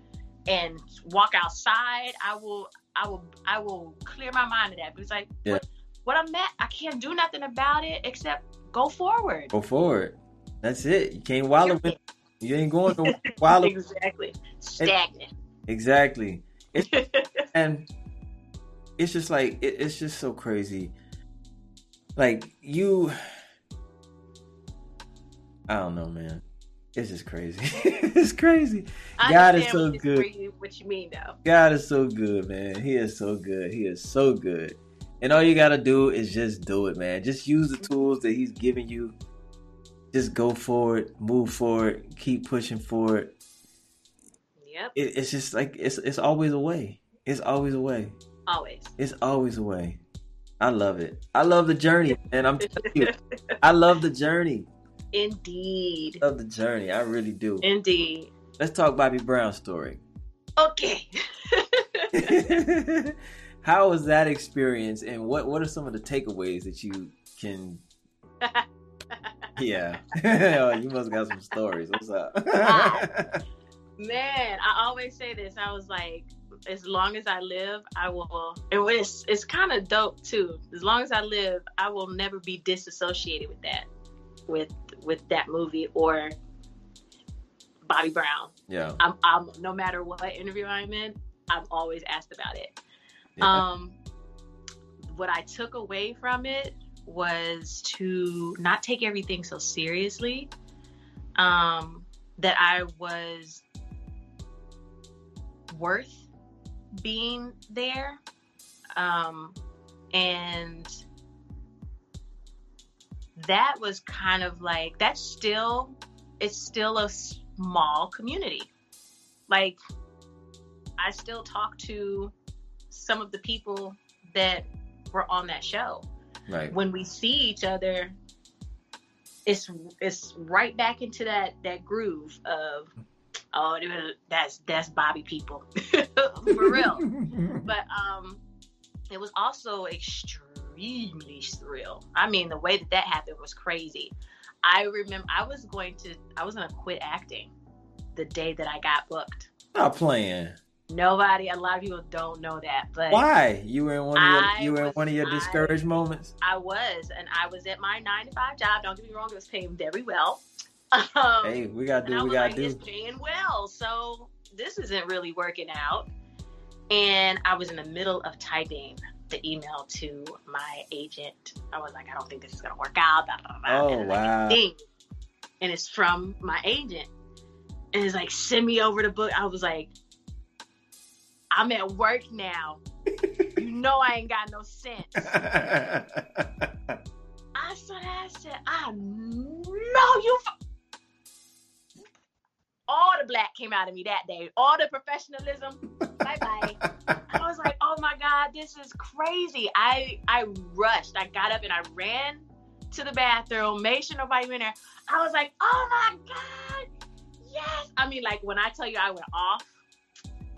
and walk outside. I will. I will. I will clear my mind of that. Because like, Yeah. what, what I'm at, I can't do nothing about it except go forward. Go forward. That's it. You can't wallow. in- You ain't going to wallow. exactly. Stagnant. Exactly. And it's just like it, it's just so crazy. Like you, I don't know, man. It's just crazy. it's crazy. I God is so good. You, what you mean though? God is so good, man. He is so good. He is so good. And all you gotta do is just do it, man. Just use the tools that He's giving you. Just go forward, move forward, keep pushing forward. Yep. It, it's just like it's it's always a way. It's always a way. Always. It's always a way. I love it. I love the journey, and I'm telling you, I love the journey. Indeed. Love the journey. I really do. Indeed. Let's talk Bobby Brown's story. Okay. How was that experience, and what what are some of the takeaways that you can? Yeah, you must got some stories. What's up? Man, I always say this. I was like, as long as I live, I will. And it's it's kind of dope too. As long as I live, I will never be disassociated with that, with with that movie or Bobby Brown. yeah, I'm, I'm no matter what interview I'm in, I'm always asked about it. Yeah. Um, what I took away from it was to not take everything so seriously. Um, that I was worth being there. Um, and that was kind of like, that's still, it's still a small community. Like, I still talk to some of the people that were on that show. right. When we see each other, it's it's right back into that that groove of oh that's that's Bobby people for real. But um, it was also extremely surreal. I mean, the way that that happened was crazy. I remember I was going to I was gonna quit acting the day that I got booked. Stop playing. Nobody, a lot of people don't know that, but Why? You were in one of your I you were in one of your I- discouraged moments. I was, and I was at my nine to five job. Don't get me wrong; it was paying very well. Um, Hey, we gotta do I we gotta like, do. it's paying well, so this isn't really working out. And I was in the middle of typing the email to my agent. I was like, I don't think this is gonna work out. Blah, blah, blah. Oh, and then I get wow. ding, and it's from my agent, and it's like, send me over the book. I was like, I'm at work now. you know I ain't got no sense. I said, I said, I know you. F-. All the black came out of me that day. All the professionalism. bye bye. I was like, oh my god, this is crazy. I I rushed. I got up and I ran to the bathroom. Made sure nobody went there. I was like, oh my god, yes. I mean, like when I tell you I went off,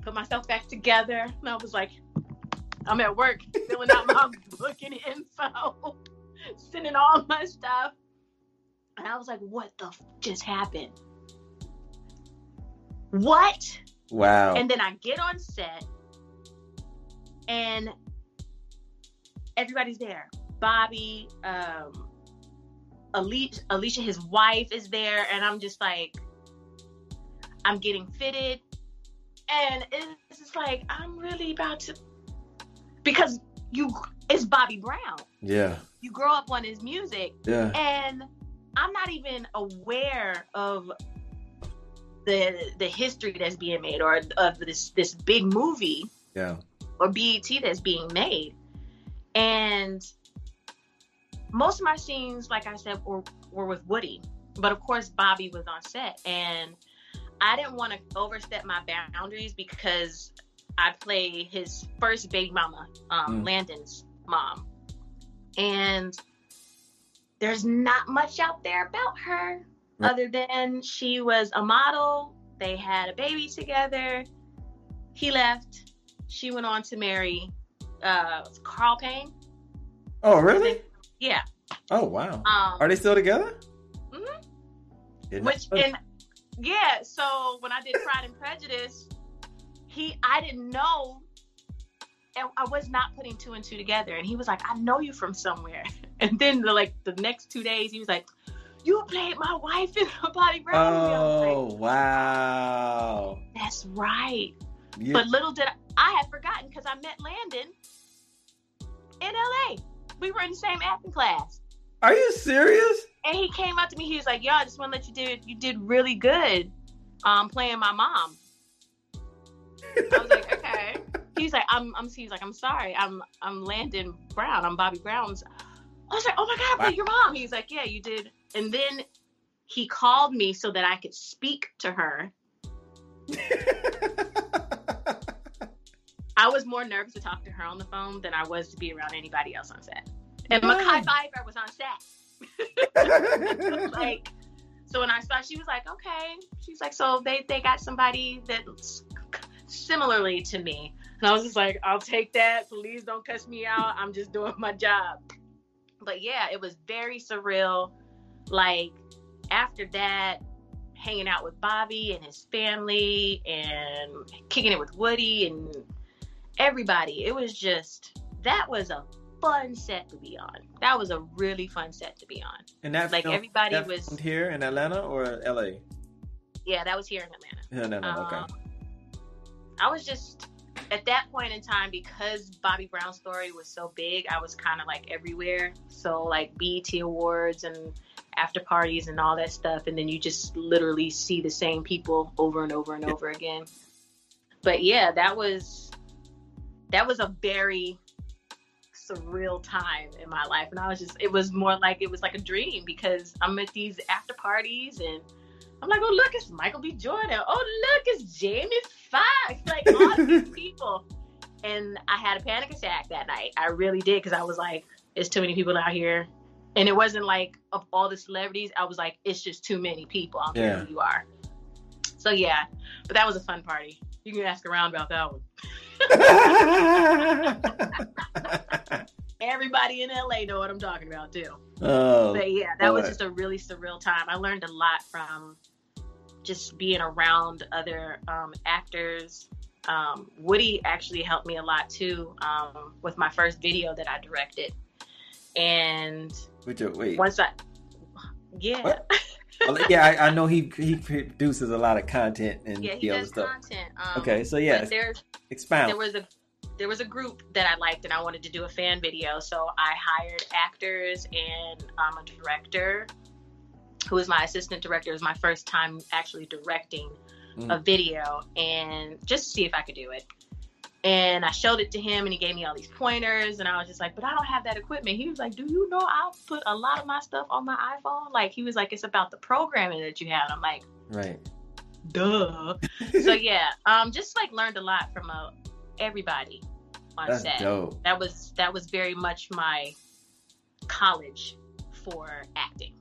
put myself back together, and I was like, I'm at work filling out my booking info sending all my stuff. And I was like, what the f- just happened? What? wow. And then I get on set and everybody's there. Bobby, um, Alicia, Alicia, his wife is there. And I'm just like, I'm getting fitted. And it's just like, I'm really about to, because you, it's Bobby Brown. yeah, You grow up on his music yeah. and I'm not even aware of the the history that's being made or of this this big movie Yeah. or BET that's being made. And most of my scenes, like I said, were, were with Woody. But of course, Bobby was on set. And I didn't want to overstep my boundaries because I play his first baby mama, um, Mm. Landon's mom. And there's not much out there about her Right. other than she was a model. They had a baby together. He left. She went on to marry uh, Carl Payne. Oh, really? Yeah. Oh, wow. Um, Are they still together? Mhm. Which and yeah. So when I did Pride and Prejudice, he I didn't know, and I was not putting two and two together. And he was like, "I know you from somewhere." And then the, like the next two days, he was like, "You played my wife in a Bobby Brown movie." I was Oh, like, wow. "That's right." But little did I, I had forgotten because I met Landon in LA. We were in the same acting class. Are you serious? And he came up to me, he was like, Yo, I just want to let you do you did really good um playing my mom. I was like, Okay. He's like, I'm I'm he's like, I'm sorry, I'm I'm Landon Brown, I'm Bobby Brown's I was like, Oh my god, I played your mom. He's like, Yeah, you did. And then he called me so that I could speak to her. I was more nervous to talk to her on the phone than I was to be around anybody else on set. And Why? Makai Pfeiffer was on set. like, so when I saw, she was like, okay. She's like, so they they got somebody that's similarly to me. And I was just like, I'll take that. Please don't cuss me out. I'm just doing my job. But yeah, it was very surreal. Like after that, hanging out with Bobby and his family and kicking it with Woody and everybody. It was just that was a fun set to be on. That was a really fun set to be on. And that Like, film- everybody that was- here in Atlanta or L.A. Yeah, that was here in Atlanta. No, no, no. Okay. Um, I was just at that point in time because Bobby Brown's story was so big. I was kind of like everywhere. So like BET awards and after parties and all that stuff, and then you just literally see the same people over and over and over again. But yeah, that was that was a very surreal time in my life and i was just it was more like it was like a dream because i'm at these after parties and I'm like, oh look, it's Michael B. Jordan. Oh look, it's Jamie Foxx. Like all these people. And I had a panic attack that night. I really did because I was like, it's too many people out here. And it wasn't like of all the celebrities. I was like, it's just too many people. I don't care Yeah. who you are. So yeah, but that was a fun party. You can ask around about that one. Everybody in LA know what I'm talking about too. oh, But yeah, that was just a really surreal time. I learned a lot from just being around other um, actors. Um, Woody actually helped me a lot too um, with my first video that I directed. And Wait, wait. once I, yeah, yeah, I, I know he he produces a lot of content and yeah, he does stuff. content. Um, Okay, so yeah, there's expound. there was a there was a group that I liked and I wanted to do a fan video. So I hired actors and um, a director who was my assistant director. It was my first time actually directing a Mm. video and just to see if I could do it. And I showed it to him and he gave me all these pointers and I was just like, but I don't have that equipment. He was like, do you know I'll put a lot of my stuff on my iPhone? Like he was like, it's about the programming that you have. I'm like, right. duh. so yeah, um, just like learned a lot from uh, everybody on That's set. dope. That was that was very much my college for acting.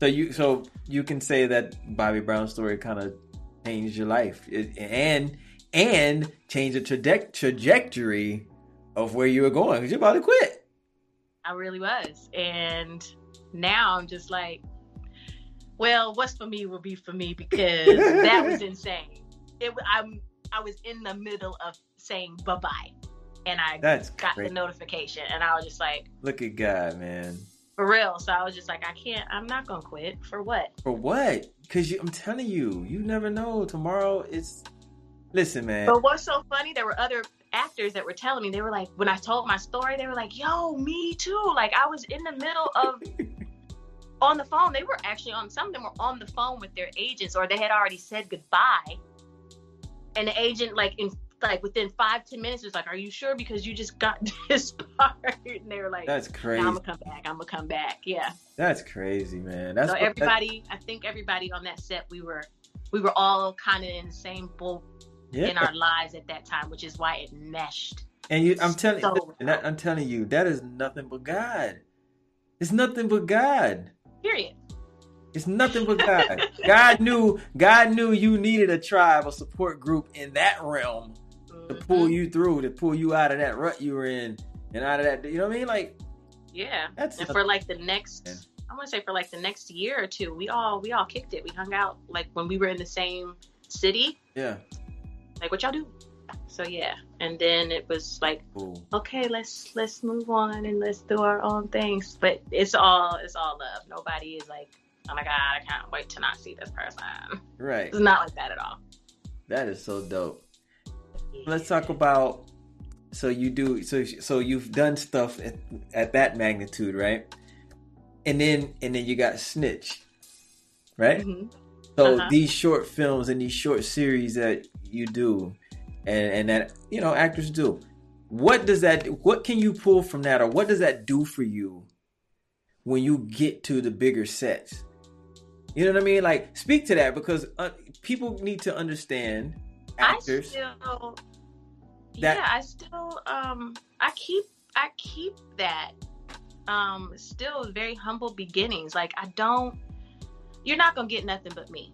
So you so you can say that Bobby Brown's story kind of changed your life It- and and change the traje- trajectory of where you were going because you're about to quit. I really was, and now I'm just like, well, what's for me will be for me because that was insane. It I'm I was in the middle of saying bye bye, and I That's got great. the notification, and I was just like, Look at God, man. for real. So I was just like, I can't. I'm not gonna quit for what. For what? Because I'm telling you, you never know. Tomorrow it's. Listen, man. But what's so funny, there were other actors that were telling me, they were like, when I told my story, they were like, yo, me too. Like, I was in the middle of, on the phone. They were actually on, some of them were on the phone with their agents or they had already said goodbye. And the agent, like, in, like within five, ten minutes, was like, are you sure? Because you just got this part. And they were like, That's "Nah, crazy. I'm going to come back. I'm to come back. Yeah. That's crazy, man. That's so everybody, I think everybody on that set, we were, we were all kind of in the same boat yeah. in our lives at that time, which is why it meshed. And you, I'm telling So you, that- I'm telling you, that is nothing but God. It's nothing but God. Period. It's nothing but God. God knew, God knew you needed a tribe, a support group in that realm to pull Mhm. you through, to pull you out of that rut you were in, and out of that. You know what I mean? Like Yeah. that's And for like the next, Yeah. I want to say for like the next year or two, we all we all kicked it. We hung out like when we were in the same city. yeah. Like what y'all do? So yeah, and then it was like, Cool. okay, let's let's move on and let's do our own things. But it's all it's all love. Nobody is like, oh my god, I can't wait to not see this person. Right. It's not like that at all. That is so dope. Let's talk about. So you do so so you've done stuff at, at that magnitude, right? And then and then you got Snitch, right? Mhm. So Uh-huh. these short films and these short series that you do, and and that you know actors do, what does that? What can you pull from that, or what does that do for you when you get to the bigger sets? You know what I mean? Like speak to that because uh, people need to understand I actors. still That- yeah, I still um I keep I keep that um still very humble beginnings. Like I don't you're not gonna get nothing but me.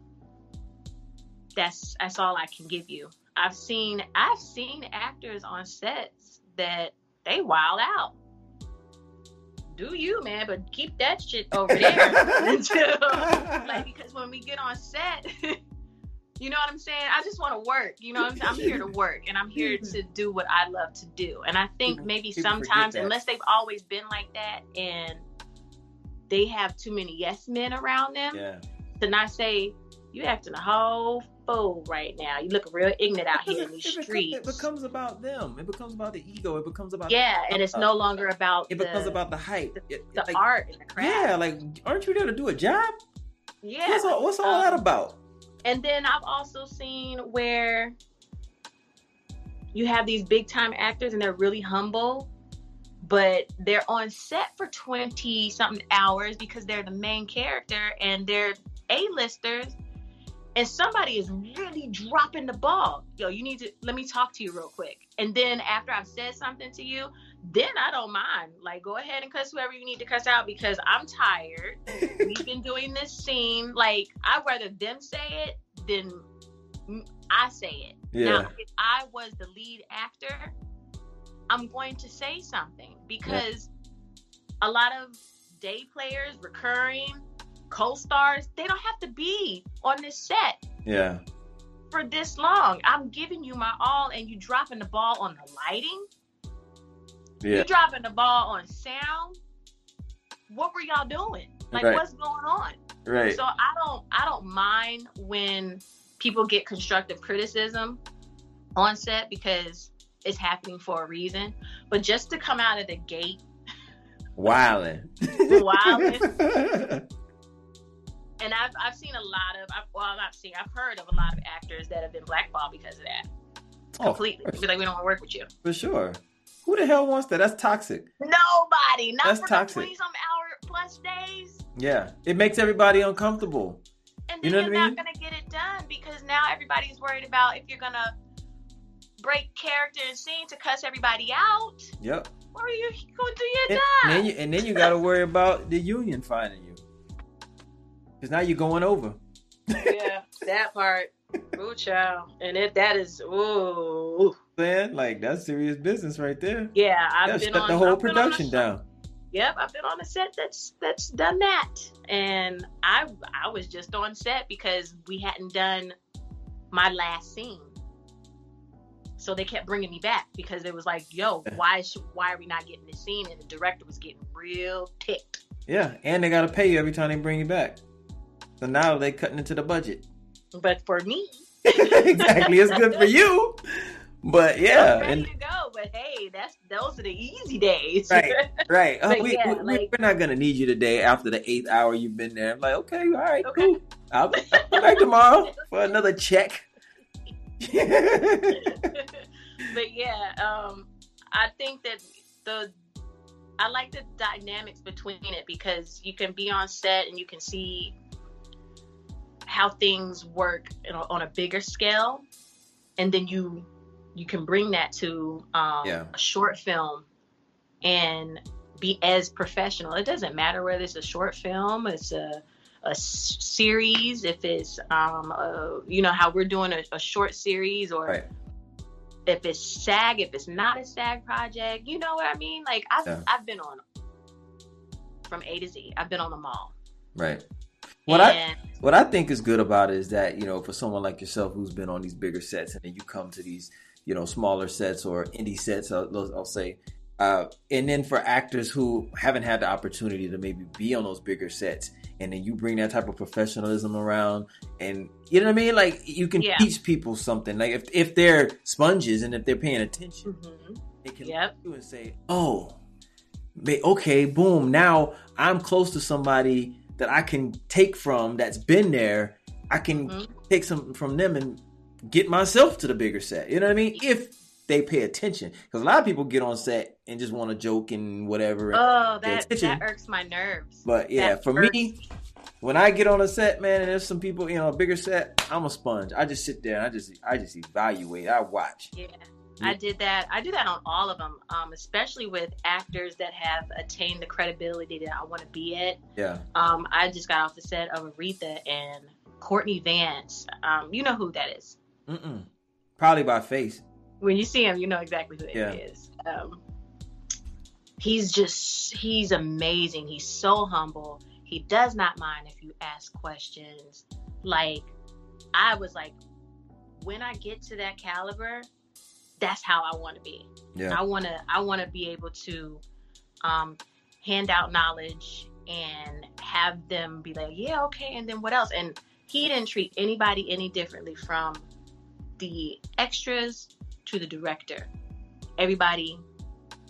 That's that's all I can give you. I've seen I've seen actors on sets that they wild out. Do you, man? But keep that shit over there until like because when we get on set you know what i'm saying i just want to work you know I'm, I'm here to work and i'm here to do what i love to do and i think People- maybe people sometimes unless they've always been like that and they have too many yes men around them yeah. to not say you acting a whole fool right now you look real ignorant out here in these it, becomes, it becomes about them. It becomes about the ego. It becomes about yeah and it's no longer about It the, becomes about the hype. the, It- the like, art and the craft Yeah, like aren't you there to do a job? yeah What's all, what's all Um, that about? And then I've also seen where you have these big time actors and they're really humble, but they're on set for 20 something hours because they're the main character and they're A-listers. And somebody is really dropping the ball. Yo, you need to let me talk to you real quick. And then after I've said something to you, then I don't mind. Like, go ahead and cuss whoever you need to cuss out because I'm tired we've been doing this scene. Like, I'd rather them say it than I say it. Yeah. Now, if I was the lead actor, I'm going to say something because a lot of day players, recurring co stars, they don't have to be on this set Yeah. for this long. I'm giving you my all, and you dropping the ball on the lighting. Yeah. You dropping the ball on sound. What were y'all doing? Like, Right. what's going on? Right. So I don't I don't mind when people get constructive criticism on set because it's happening for a reason. But just to come out of the gate, Wilding. Wildin'. and I've I've seen a lot of I've, well I'm not seen I've heard of a lot of actors that have been blackballed because of that Oh, completely. Be like we don't want to work with you. For sure. Who the hell wants that? That's toxic. Nobody, not That's for toxic. the some hour plus days. Yeah. It makes everybody uncomfortable. And you know you're I not mean? gonna get it done because now everybody's worried about if you're gonna break character and scene to cuss everybody out. Yep. Or are you gonna do your And, job? and then you and then you got to worry about the union finding you. Because now you're going over. yeah, that part. Ooh, child. And if that is ooh. Man, like that's serious business right there. Yeah, I've Yeah, been shut on the whole I've been on a production down. Yep, I've been on a set that's that's done that. And I I was just on set because we hadn't done my last scene. So they kept bringing me back because it was like, yo, why sh- why are we not getting this scene? And the director was getting real ticked. Yeah, and they got to pay you every time they bring you back. So now they're cutting into the budget. But for me, exactly, it's good for you. But yeah, ready and to go. But hey, that's those are the easy days. Right. right. Oh, we, yeah, we, like- we're not gonna need you today after the eighth hour you've been there. I'm like, okay, all right, Okay. cool. I'll be I'll be back tomorrow for another check. but yeah, um, I think that the I like the dynamics between it because you can be on set and you can see how things work you know, on a bigger scale, and then you you can bring that to um, Yeah. a short film and be as professional. It doesn't matter whether it's a short film, it's a a series, if it's um, a, you know how we're doing a, a short series, or Right. if it's SAG, if it's not a SAG project, you know what I mean? Like I've Yeah. I've been on from A to Z. I've been on them all. Right. What I what I think is good about it is that you know for someone like yourself who's been on these bigger sets and then you come to these you know smaller sets or indie sets I'll, I'll say uh, and then for actors who haven't had the opportunity to maybe be on those bigger sets and then you bring that type of professionalism around and you know what I mean like you can Yeah. teach people something like if, if they're sponges and if they're paying attention Mhm. they can Yep. look at you and say, "Oh, okay, boom. Now I'm close to somebody that I can take from that's been there. I can Mhm. take some from them and get myself to the bigger set. You know what I mean? If they pay attention, because a lot of people get on set and just want to joke and whatever. oh, pay that that irks my nerves. but yeah, that for me, when I get on a set, man, and there's some people, you know, a bigger set, I'm a sponge. I just sit there and I just, I just evaluate. I watch. Yeah. I did that. I do that on all of them, um, especially with actors that have attained the credibility that I want to be at. Yeah. Um, I just got off the set of Aretha and Courtney Vance. Um, you know who that is. Mm-mm. Probably by face. When you see him, you know exactly who Yeah. is. Um, he's just, he's amazing. He's so humble. He does not mind if you ask questions. Like, I was like, when I get to that caliber, that's how I want to be. Yeah. I want to I want to be able to um, hand out knowledge and have them be like, yeah, okay, and then what else? And he didn't treat anybody any differently from the extras to the director. Everybody,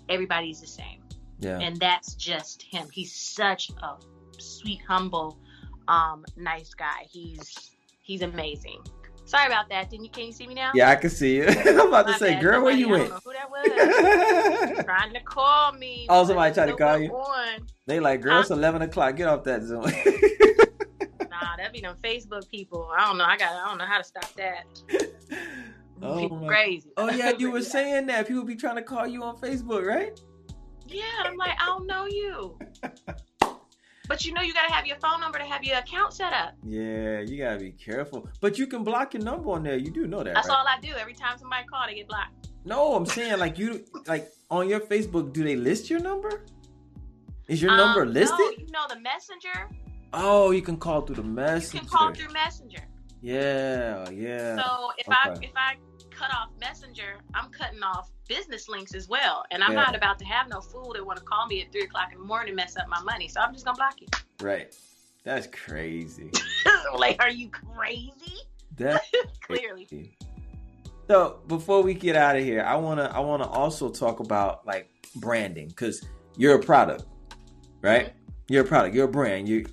everybody's the same, Yeah. and that's just him. He's such a sweet, humble, um, nice guy. He's he's amazing. Sorry about that. Didn't you? Can you see me now? yeah, I can see you. I'm about to say, bad. girl, where Somebody- you I went? don't know who that was. trying to call me. Oh, somebody tried to call you? On. they like, girl, it's 11 o'clock. Get off that Zoom. Nah, that be them Facebook people. I don't know. I got. I don't know how to stop that. Oh, people my- crazy. oh, yeah, you were saying that. People be trying to call you on Facebook, right? Yeah, I'm like, I don't know you. But you know, you gotta have your phone number to have your account set up. Yeah, you gotta be careful. But you can block your number on there. You do know that, That's right? all I do. Every time somebody call, they get blocked. No, I'm saying like you like on your Facebook, do they list your number? Is your Um, number listed? No, you know the messenger. Oh, you can call through the messenger. You can call through messenger. Yeah, yeah. So if I if I cut off messenger, I'm cutting off business links as well. And I'm Yeah. not about to have no fool that want to call me at three o'clock in the morning and mess up my money. So I'm just gonna block you. right. That's crazy. like, are you crazy? That Clearly. So before we get out of here, I wanna I wanna also talk about like branding because you're a product, right? Mm-hmm. You're a product. You're a brand. You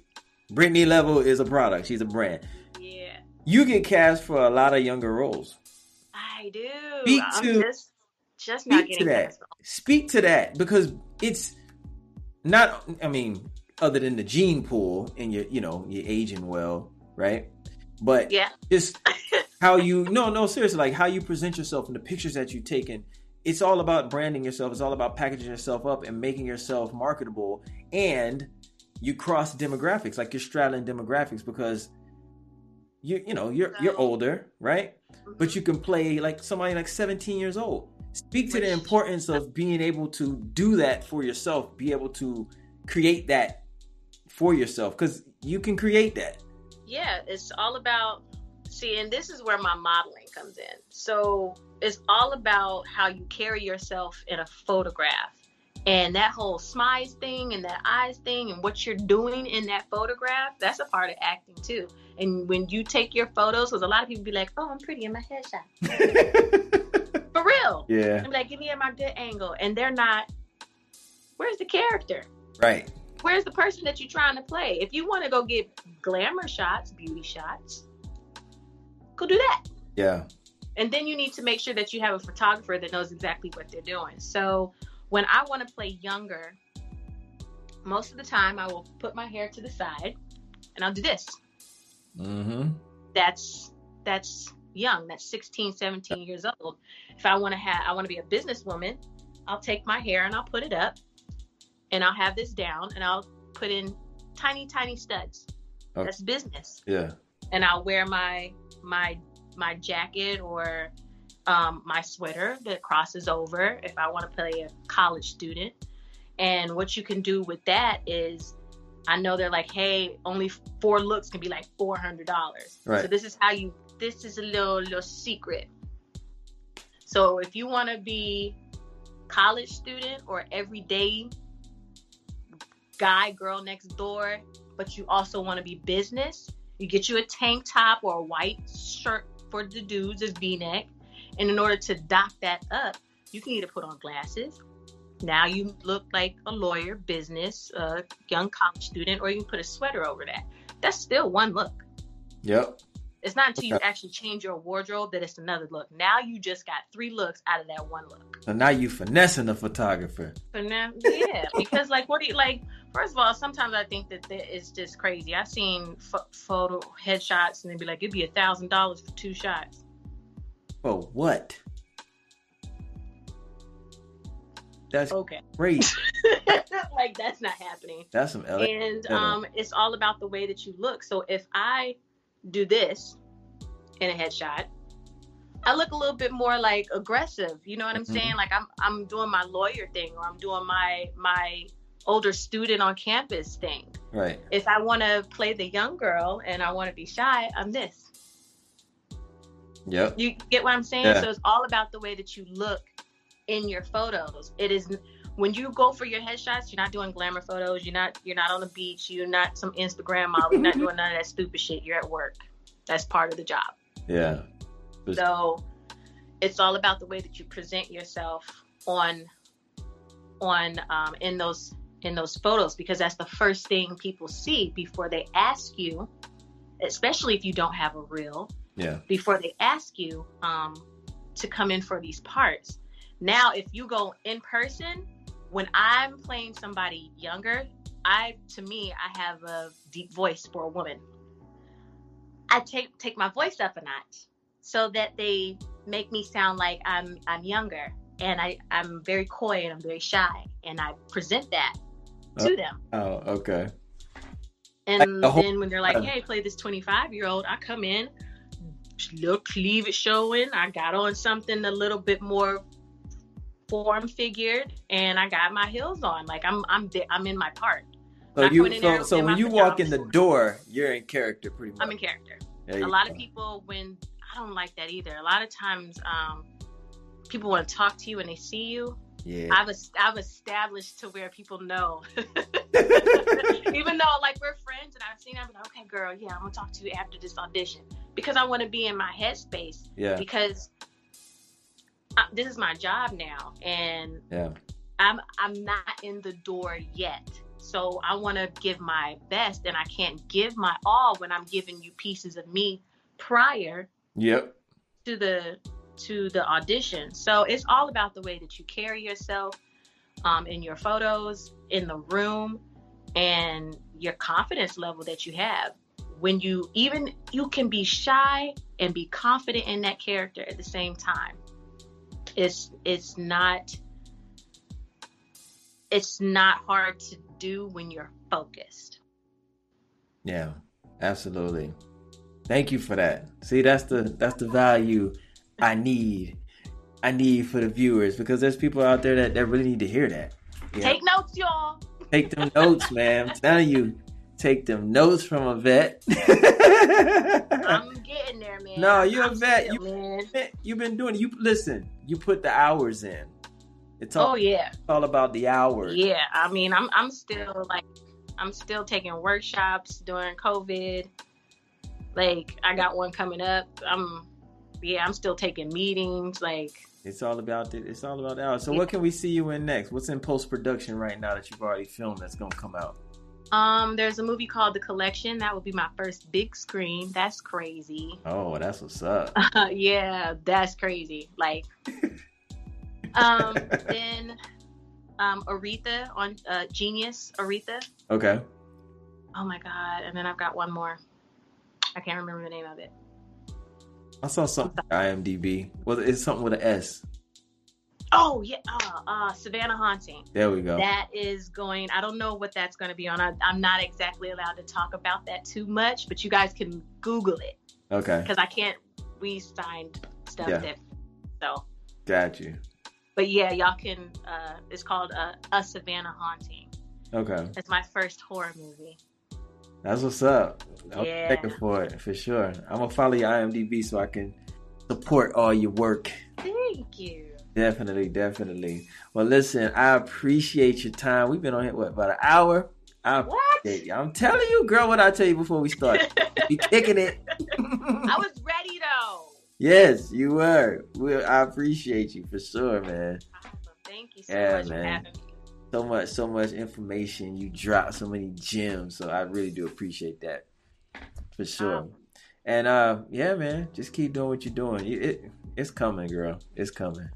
Brittney Level is a product. She's a brand. Yeah, You get cast for a lot of younger roles. I do. Speak I'm to- just just not Speak to getting that. that. Speak to that because it's not. I mean, other than the gene pool and your, you know, you're aging well, right? But Yeah. just how you no no seriously like how you present yourself and the pictures that you've taken it's all about branding yourself it's all about packaging yourself up and making yourself marketable and you cross demographics like you're straddling demographics because you you know you're you're older right but mm-hmm. you can play like somebody like 17 years old speak to the importance of being able to do that for yourself be able to create that for yourself because you can create that yeah, it's all about see, and this is where my modeling comes in. So it's all about how you carry yourself in a photograph. And that whole smiles thing and that eyes thing and what you're doing in that photograph, that's a part of acting too. And when you take your photos, because a lot of people be like, oh, I'm pretty in my headshot. For real. yeah I'm like, give me my good angle. And they're not, where's the character? right where's the person that you're trying to play? If you want to go get glamour shots, beauty shots, go do that. yeah And then you need to make sure that you have a photographer that knows exactly what they're doing. So when I want to play younger, most of the time I will put my hair to the side and I'll do this. mm-hmm That's that's young. That's 16, 17 years old. If I want to have I want to be a businesswoman, I'll take my hair and I'll put it up and I'll have this down and I'll put in tiny tiny studs. Okay. That's business. yeah And I'll wear my my my jacket or um, my sweater that crosses over if I want to play a college student. And what you can do with that is I know they're like, hey, only four looks can be like four hundred dollars. Right. So this is how you this is a little little secret. So if you want to be college student or everyday guy girl next door, but you also want to be business, you get you a tank top or a white shirt for the dudes, a V-neck, and in order to dock that up, you can either put on glasses. Now you look like a lawyer, business, a young college student, or you can put a sweater over that. That's still one look. Yep. It's not until you actually change your wardrobe that it's another look. Now you just got three looks out of that one look. So now you finessing the photographer. Yeah, because like, what do you like? First of all, sometimes I think that that it's just crazy. I've seen ph- photo headshots and they'd be like, it'd be a thousand dollars for two shots. For what? That's Okay. great. like that's not happening. That's some LA. and um, it's all about the way that you look. So if I do this in a headshot, I look a little bit more like aggressive. You know what I'm Mhm. saying? Like I'm I'm doing my lawyer thing, or I'm doing my my older student on campus thing. Right. If I want to play the young girl and I want to be shy, I'm this. Yep. You get what I'm saying? Yeah. So it's all about the way that you look in your photos. It is when you go for your headshots, you're not doing glamour photos. You're not you're not on the beach. You're not some Instagram model. You're not doing none of that stupid shit. You're at work. That's part of the job. Yeah. So it's all about the way that you present yourself on on um, in those in those photos because that's the first thing people see before they ask you, especially if you don't have a reel Yeah. before they ask you um, to come in for these parts. Now, if you go in person, when I'm playing somebody younger, I to me I have a deep voice for a woman. I take take my voice up a notch so that they make me sound like I'm I'm younger and I I'm very coy and I'm very shy and I present that uh, to them. Oh, okay. And the whole- then when they're like, "Hey, play this 25 year old," I come in, little cleavage showing. I got on something a little bit more form figured, and I got my heels on. Like I'm, I'm, I'm in my part. So Not you so, so when you walk in the door, you're in character pretty much. I'm in character. There A lot go. of people, when I don't like that either. A lot of times, um, people want to talk to you and they see you. Yeah. I've, I've established to where people know. even though like we're friends and I've seen them, like, okay, girl, yeah, I'm gonna talk to you after this audition because I want to be in my headspace yeah. because this is my job now and Yeah. I'm I'm not in the door yet. So I want to give my best and I can't give my all when I'm giving you pieces of me prior Yep. to the to the audition. So it's all about the way that you carry yourself um, in your photos, in the room, and your confidence level that you have. When you even you can be shy and be confident in that character at the same time. It's it's not it's not hard to do when you're focused. Yeah. Absolutely. Thank you for that. See, that's the that's the value I need. I need for the viewers because there's people out there that, that really need to hear that. Take notes, y'all. Take them notes, man. I'm telling you, take them notes from a vet. I'm getting there, man. No, you're a I'm vet. You- man. You've been doing. You listen. You put the hours in. It's all, Oh yeah. all about the hours. Yeah, I mean, I'm I'm still like I'm still taking workshops during COVID. Like I got one coming up. I'm yeah, I'm still taking meetings. Like It's all about it. It's all about the hours. So, what can we see you in next? What's in post production right now that you've already filmed that's gonna come out? Um, there's a movie called The Collection. That will be my first big screen. That's crazy. Oh, that's what's up. yeah, that's crazy. Like, um, then um, Aretha on uh, Genius. Aretha. Okay. Oh my god! And then I've got one more. I can't remember the name of it. I saw something IMDb. Was it's something with an S? Oh yeah, uh, uh, Savannah Haunting. There we go. That is going. I don't know what that's going to be on. I, I'm not exactly allowed to talk about that too much, but you guys can Google it Okay. because I can't. We signed stuff Yeah. that. So, Got you. but yeah, y'all can. Uh, it's called uh, a Savannah Haunting. Okay. It's my first horror movie. That's what's up. I'm Yeah. checking for it for sure. I'm gonna follow your IMDb so I can support all your work. Thank you. Definitely, definitely. Well, listen, I appreciate your time. We've been on here what about an hour? I What? appreciate you. I'm telling you, girl. What I tell you before we start? you kicking it. I was ready though. yes, you were. We, I appreciate you for sure, man. Awesome. Thank you so Yeah, much man. for having me. So much, so much information. You drop so many gems. So I really do appreciate that for sure. Um, and uh, yeah, man, just keep doing what you're doing. It, it, it's coming, girl. It's coming.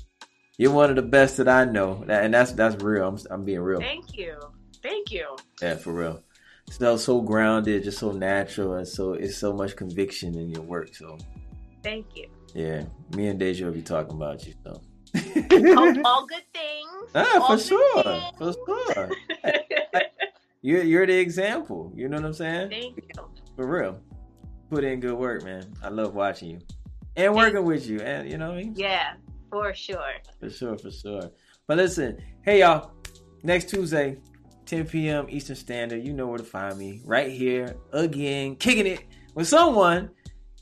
You're one of the best that I know, and that's that's real. I'm I'm being real. Thank you. Thank you. Yeah, for real. So so grounded, just so natural, and so it's so much conviction in your work. So Thank you. yeah, me and Deja will be talking about you. So all, all good things. ah, for sure, things. for sure. You're you're the example. You know what I'm saying? Thank you. For real. Put in good work, man. I love watching you and working with you, and you know what I mean. Yeah, for sure. For sure, for sure. But listen, hey y'all, next Tuesday, 10 p.m. Eastern Standard, you know where to find me. Right here, again, kicking it with someone,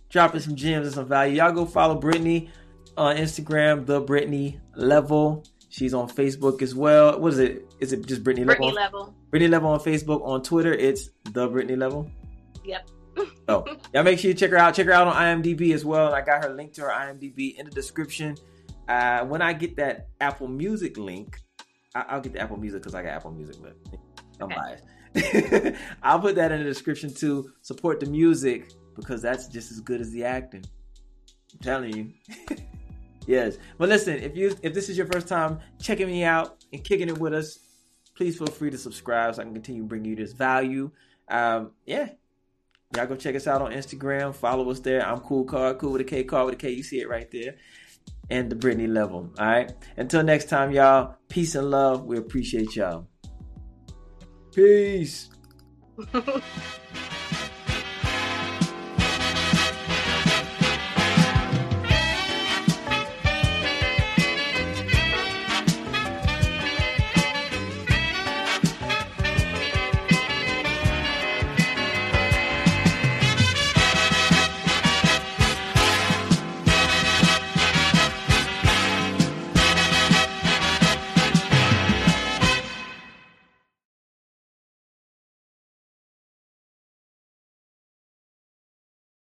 dropping some gems and some value. Y'all go follow Brittney on Instagram, the Brittney Level. She's on Facebook as well. What is it? Is it just Brittney, Level? Brittney Level? level. Brittney Level on Facebook. On Twitter, it's the Brittney Level. Yep. Oh, y'all make sure you check her out. Check her out on IMDb as well. And I got her link to her IMDb in the description. Uh, when I get that Apple Music link, I- I'll get the Apple Music because I got Apple Music, but I'm biased. I'll put that in the description to support the music because that's just as good as the acting. I'm telling you. yes. But listen, if you if this is your first time checking me out and kicking it with us, please feel free to subscribe so I can continue bringing you this value. Um, yeah, Y'all go check us out on Instagram. Follow us there. I'm Kool Kard, Cool with a K, Card with a K. You see it right there. And the Brittney level. All right. Until next time, y'all. Peace and love. We appreciate y'all. Peace.